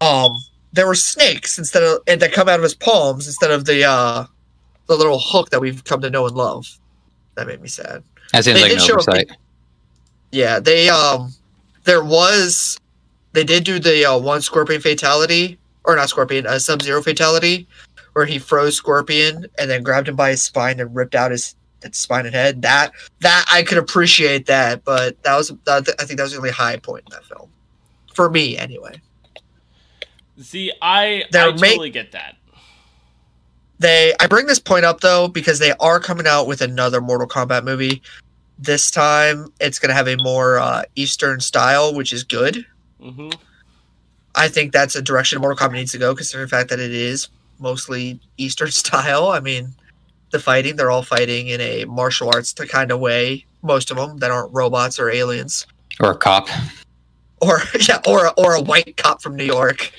um, there were snakes instead of and that come out of his palms instead of the uh, the little hook that we've come to know and love. That made me sad. That seems They like did an show a. Yeah, they um, there was, they did do the uh, one Scorpion fatality or not Scorpion, a Sub Zero fatality, where he froze Scorpion and then grabbed him by his spine and ripped out his, his spine and head. That that I could appreciate that, but that was that, I think that was the only high point in that film, for me anyway. See, I They're I totally get that. They I bring this point up though because they are coming out with another Mortal Kombat movie. This time it's gonna have a more uh, Eastern style, which is good. Hmm I think that's a direction Mortal Kombat needs to go, considering the fact that it is mostly Eastern style. I mean, the fighting, they're all fighting in a martial arts kind of way, most of them that aren't robots or aliens. Or a cop. Or yeah, or a- or a white cop from New York.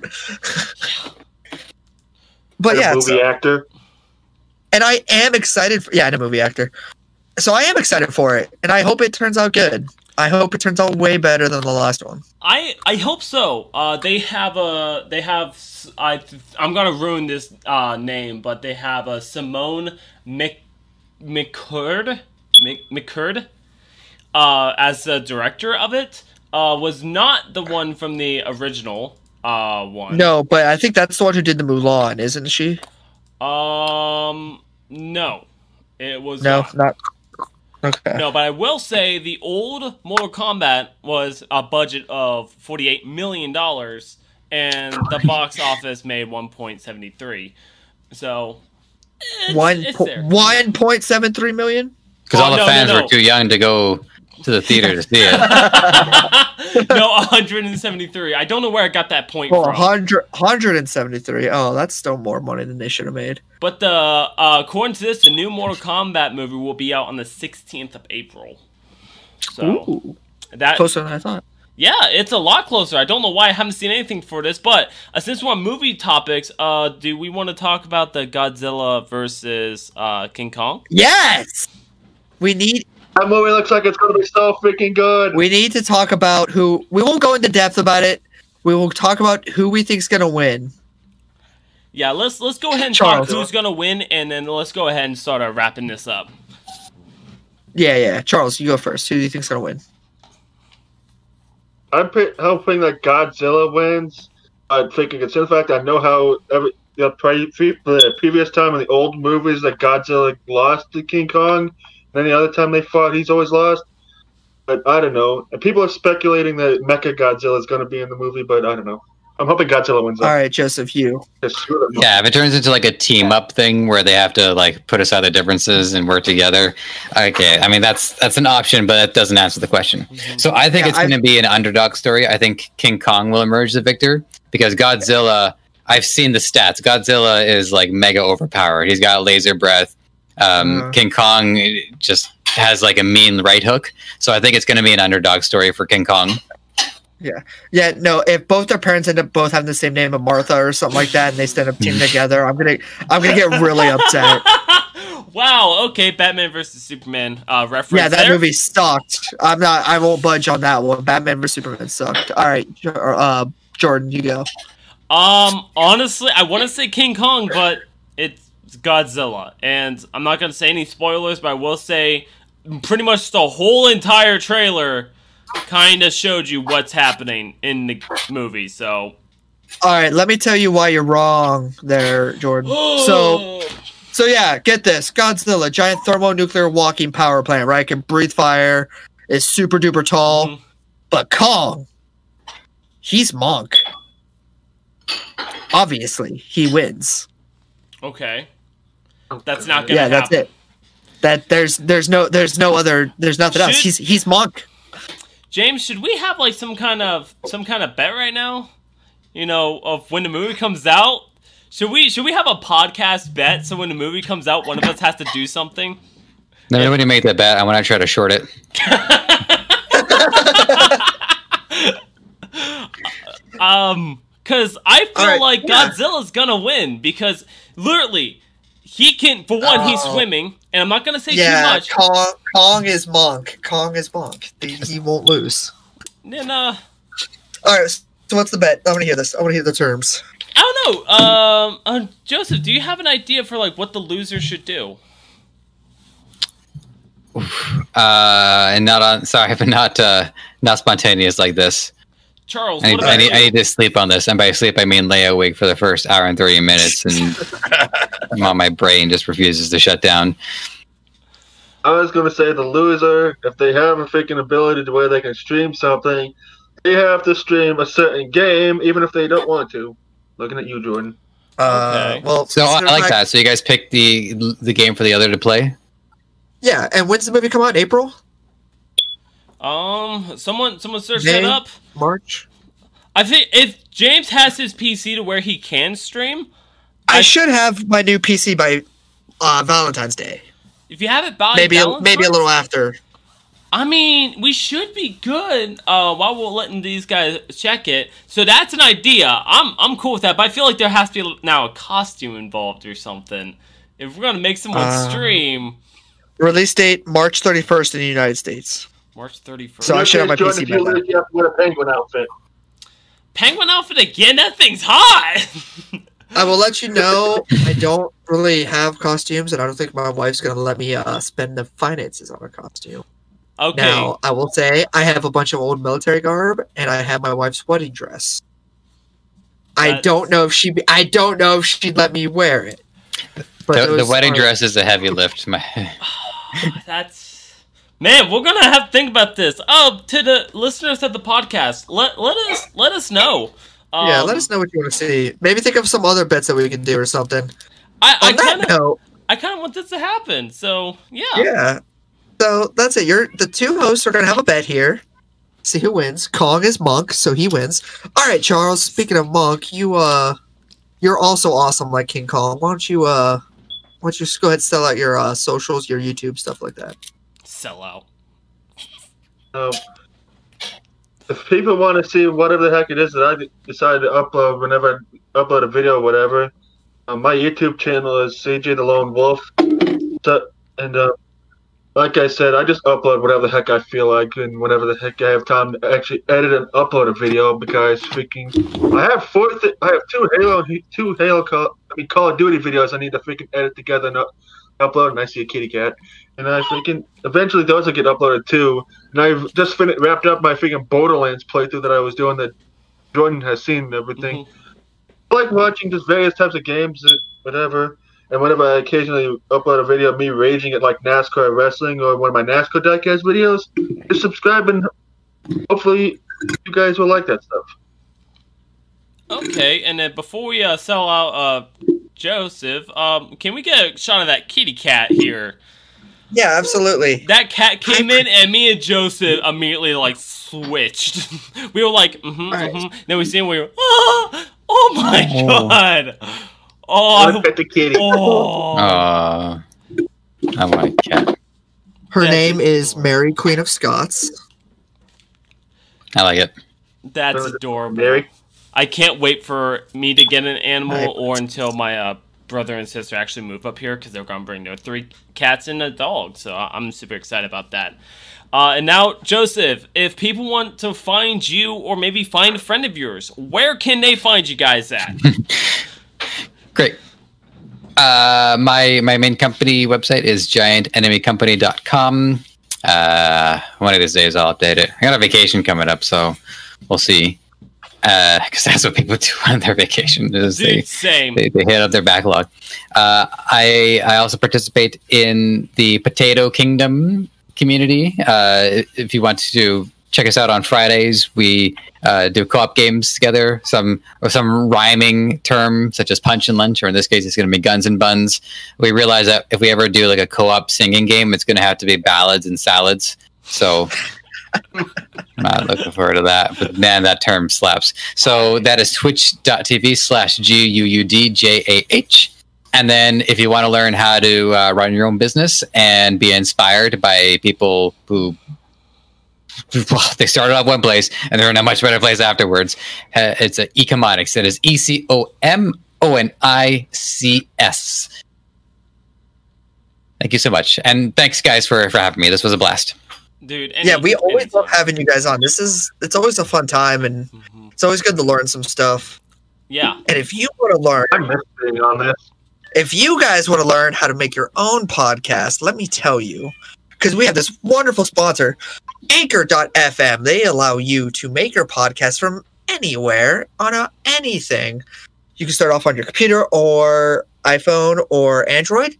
but And a yeah, movie so- actor. and I am excited for yeah, and a movie actor. So I am excited for it, and I hope it turns out good. I hope it turns out way better than the last one. I I hope so. Uh, they have a they have I I'm gonna ruin this uh, name, but they have a Simone Mc McCurd Mc, McCurd uh, as the director of it. Uh, was not the one from the original uh one. No, but I think that's the one who did the Mulan, isn't she? Um, no, it was No, not. not. Okay. No, but I will say the old Mortal Kombat was a budget of forty-eight million dollars, and the box office made one point seventy-three. So eh, it's, One it's po- there. one point seven three million. Because Oh, all the no, no, fans no. were too young to go to the theater to see it. no, one hundred and seventy-three. I don't know where I got that point Well, from. 100, 173. Oh, that's still more money than they should have made. But the uh, according to this, the new Mortal Kombat movie will be out on the sixteenth of April. So Ooh, that closer than I thought. Yeah, it's a lot closer. I don't know why I haven't seen anything for this, but uh, since we're on movie topics, uh, do we want to talk about the Godzilla versus uh, King Kong? Yes, we need That movie looks like it's gonna be so freaking good. we need to talk about who. We won't go into depth about it. We will talk about who we think's gonna win. Yeah, let's let's go ahead and Charles. talk who's gonna win, and then let's go ahead and start uh, wrapping this up. Yeah, yeah. Charles, you go first. Who do you think's gonna win? I'm pre- hoping that Godzilla wins. I'm thinking consider the fact I know how every the, pre- pre- the previous time in the old movies that Godzilla lost to King Kong, and any other time they fought, he's always lost. But I don't know. And people are speculating that Mecha Godzilla is going to be in the movie, but I don't know. I'm hoping Godzilla wins. All That. right, Joseph, you. Just shoot him. Yeah, if it turns into like a team up thing where they have to like put aside their differences and work together, okay. I mean that's that's an option, but that doesn't answer the question. Mm-hmm. So I think Yeah, it's going to be an underdog story. I think King Kong will emerge the victor because Godzilla. I've seen the stats. Godzilla is like mega overpowered. He's got laser breath. Um, Uh. King Kong just has like a mean right hook. So I think it's going to be an underdog story for King Kong. Yeah, yeah. no. If both their parents end up both having the same name of Martha or something like that, and they stand up team together, I'm gonna I'm gonna get really upset. wow. Okay, Batman versus Superman uh, reference. Yeah, that there. movie sucked. I'm not. I won't budge on that one. Batman vs Superman sucked. All right, uh, Jordan, you go. Um, honestly, I want to say King Kong, but it's Godzilla, and I'm not gonna say any spoilers, but I will say pretty much the whole entire trailer kind of showed you what's happening in the movie. So, All right, let me tell you why you're wrong there, Jordan. So, so yeah, get this: Godzilla, giant thermonuclear walking power plant, right? Can breathe fire, is super duper tall. Mhm. But Kong, he's Monk. Obviously, he wins. okay, that's not gonna Yeah, that's happen. it. That there's there's no there's no other there's nothing else. He's he's Monk. James, should we have like some kind of some kind of bet right now? You know, of when the movie comes out. Should we should we have a podcast bet so when the movie comes out, one of us has to do something? No, nobody made that bet. I want to try to short it. Um, because I feel Alright, like yeah. Godzilla's gonna win because literally he can. For one, he's Oh. swimming, and I'm not gonna say Yeah, too much. Kong Kong is Monk. Kong is Monk. He, he won't lose. And uh, All right. So what's the bet? I want to hear this. I want to hear the terms. I don't know. Um, uh, Joseph, do you have an idea for like what the loser should do? Uh, and not on. Sorry, but not uh, not spontaneous like this. Charles, I what need, about I need, you? I need to sleep on this, and by sleep I mean lay awake for the first hour and thirty minutes, and my my brain just refuses to shut down. I was gonna say the loser, if they have a freaking ability to where they can stream something, they have to stream a certain game, even if they don't want to. Looking at you, Jordan. Uh, Okay. well, So I, I like fact- that. So you guys pick the the game for the other to play. Yeah, and when's the movie come out? April, Um, someone, someone search May? that up. March. I think if James has his PC to where he can stream, I, I- should have my new PC by uh, Valentine's Day. if you have it by maybe a, maybe a little after. I mean, we should be good. Uh, while we're letting these guys check it, so that's an idea. I'm I'm cool with that, but I feel like there has to be now a costume involved or something. If we're gonna make someone Uh, stream Release date March 31st in the United States. March 31st, So I should have my PC if by you then. lose, you have to wear a penguin outfit. penguin outfit again. That thing's hot. I will let you know. I don't really have costumes, and I don't think my wife's gonna let me uh, spend the finances on a costume. okay. Now, I will say I have a bunch of old military garb, and I have my wife's wedding dress. I That's- don't know if she. I don't know if she'd let me wear it. But The, the wedding are- dress is a heavy lift. My, That's man. We're gonna have to think about this. Oh, to the listeners of the podcast, let let us let us know. Um, Yeah, let us know what you want to see. Maybe think of some other bets that we can do or something. I, I kind of I kind of want this to happen. So yeah. yeah. So that's it. You're the two hosts are gonna have a bet here. See who wins. Kong is Monk, so he wins. All right, Charles. Speaking of Monk, you uh, you're also awesome like King Kong. Why don't you uh, why don't you just go ahead and sell out your uh socials, your YouTube stuff like that. Sell out. Um, if people want to see whatever the heck it is that I decide to upload whenever I upload a video or whatever, um, my YouTube channel is CJ the Lone Wolf. So, and uh, like I said, I just upload whatever the heck I feel like and whenever the heck I have time to actually edit and upload a video because freaking I have four th- I have two Halo two Halo Call I mean Call of Duty videos I need to freaking edit together and upload and I see a kitty cat and I freaking eventually those will get uploaded too and I've just fin- wrapped up my freaking Borderlands playthrough that I was doing that Jordan has seen and everything. I like watching just various types of games, and whatever. And whenever I occasionally upload a video of me raging at like NASCAR wrestling or one of my NASCAR diecast videos, just subscribe and hopefully you guys will like that stuff. Okay, and then before we uh, sell out uh, Joseph, um, can we get a shot of that kitty cat here? Yeah, absolutely. That cat came in, and me and Joseph immediately like switched. we were like, mm-hmm, Alright. mm-hmm. Then we see him. We were, oh, oh my Oh. god. Oh, Look at the kitty. oh. uh, I like a cat. Her Yeah, name she's is. Mary, Queen of Scots. I like it. That's Very- adorable. Very. I can't wait for me to get an animal Right. or until my uh, brother and sister actually move up here because they're going to bring their three cats and a dog. So I- I'm super excited about that. Uh, and now, Joseph, if people want to find you or maybe find a friend of yours, where can they find you guys at? Great. Uh, my my main company website is giantenemycompany.com. Uh, one of these days I'll update it. I got a vacation coming up, so we'll see. Because that's what people do on their vacation is they, same. they, they hit up their backlog. Uh, I I also participate in the Potato Kingdom community. Uh, if you want to check us out on Fridays, we uh, do co-op games together. Some or some rhyming term such as punch and lunch, or in this case, it's going to be guns and buns. We realize that if we ever do like a co-op singing game, it's going to have to be ballads and salads. So. I'm not looking forward to that, but man, that term slaps. So that is twitch.tv slash G U U D J A H. And then if you want to learn how to uh, run your own business and be inspired by people who well, they started off one place and they're in a much better place afterwards, uh, it's a Ecomonics. That is E C O M O N I C S. Thank you so much. And thanks, guys, for, for having me. This was a blast. Dude, yeah, we always anytime. love having you guys on. This is it's always a fun time, and Mhm. it's always good to learn some stuff. Yeah. And if you want to learn, I miss being on this. if you guys want to learn how to make your own podcast, let me tell you, because we have this wonderful sponsor, Anchor.fm. They allow you to make your podcast from anywhere on a, anything. You can start off on your computer or iPhone or Android.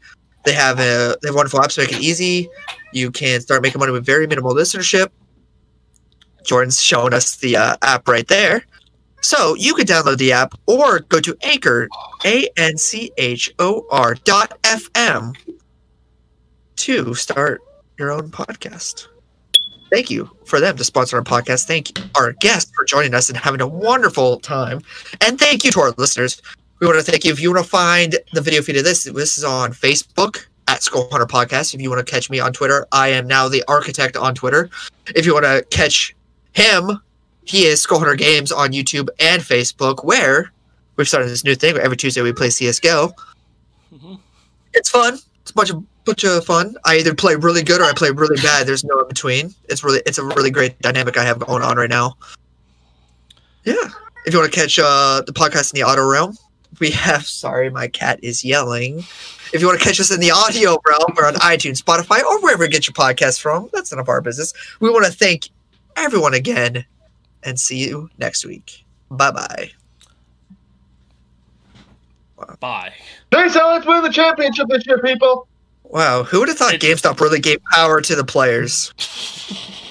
They have a they have wonderful apps to make it easy. You can start making money with very minimal listenership. Jordan's showing us the uh, app right there. So you can download the app or go to Anchor, A N C H O R dot FM to start your own podcast. Thank you for them to sponsor our podcast. Thank our guests for joining us and having a wonderful time. And thank you to our listeners. We want to thank you. If you want to find the video feed of this, this is on Facebook at Skull Hunter Podcast. If you want to catch me on Twitter, I am now the architect on Twitter. If you want to catch him, he is Skull Hunter Games on YouTube and Facebook, where we've started this new thing. Where every Tuesday we play CS:GO. Mhm. It's fun. It's a bunch of bunch of fun. I either play really good or I play really bad. There's no in between. It's really it's a really great dynamic I have going on right now. Yeah. If you want to catch uh, the podcast in the auto realm, we have. Sorry, my cat is yelling. If you want to catch us in the audio realm, we're on iTunes, Spotify, or wherever you get your podcast from. That's none of our business. We want to thank everyone again, and see you next week. Bye bye. Bye. Thanks, Alex. Win the championship this year, people. Wow, who would have thought It's- GameStop really gave power to the players?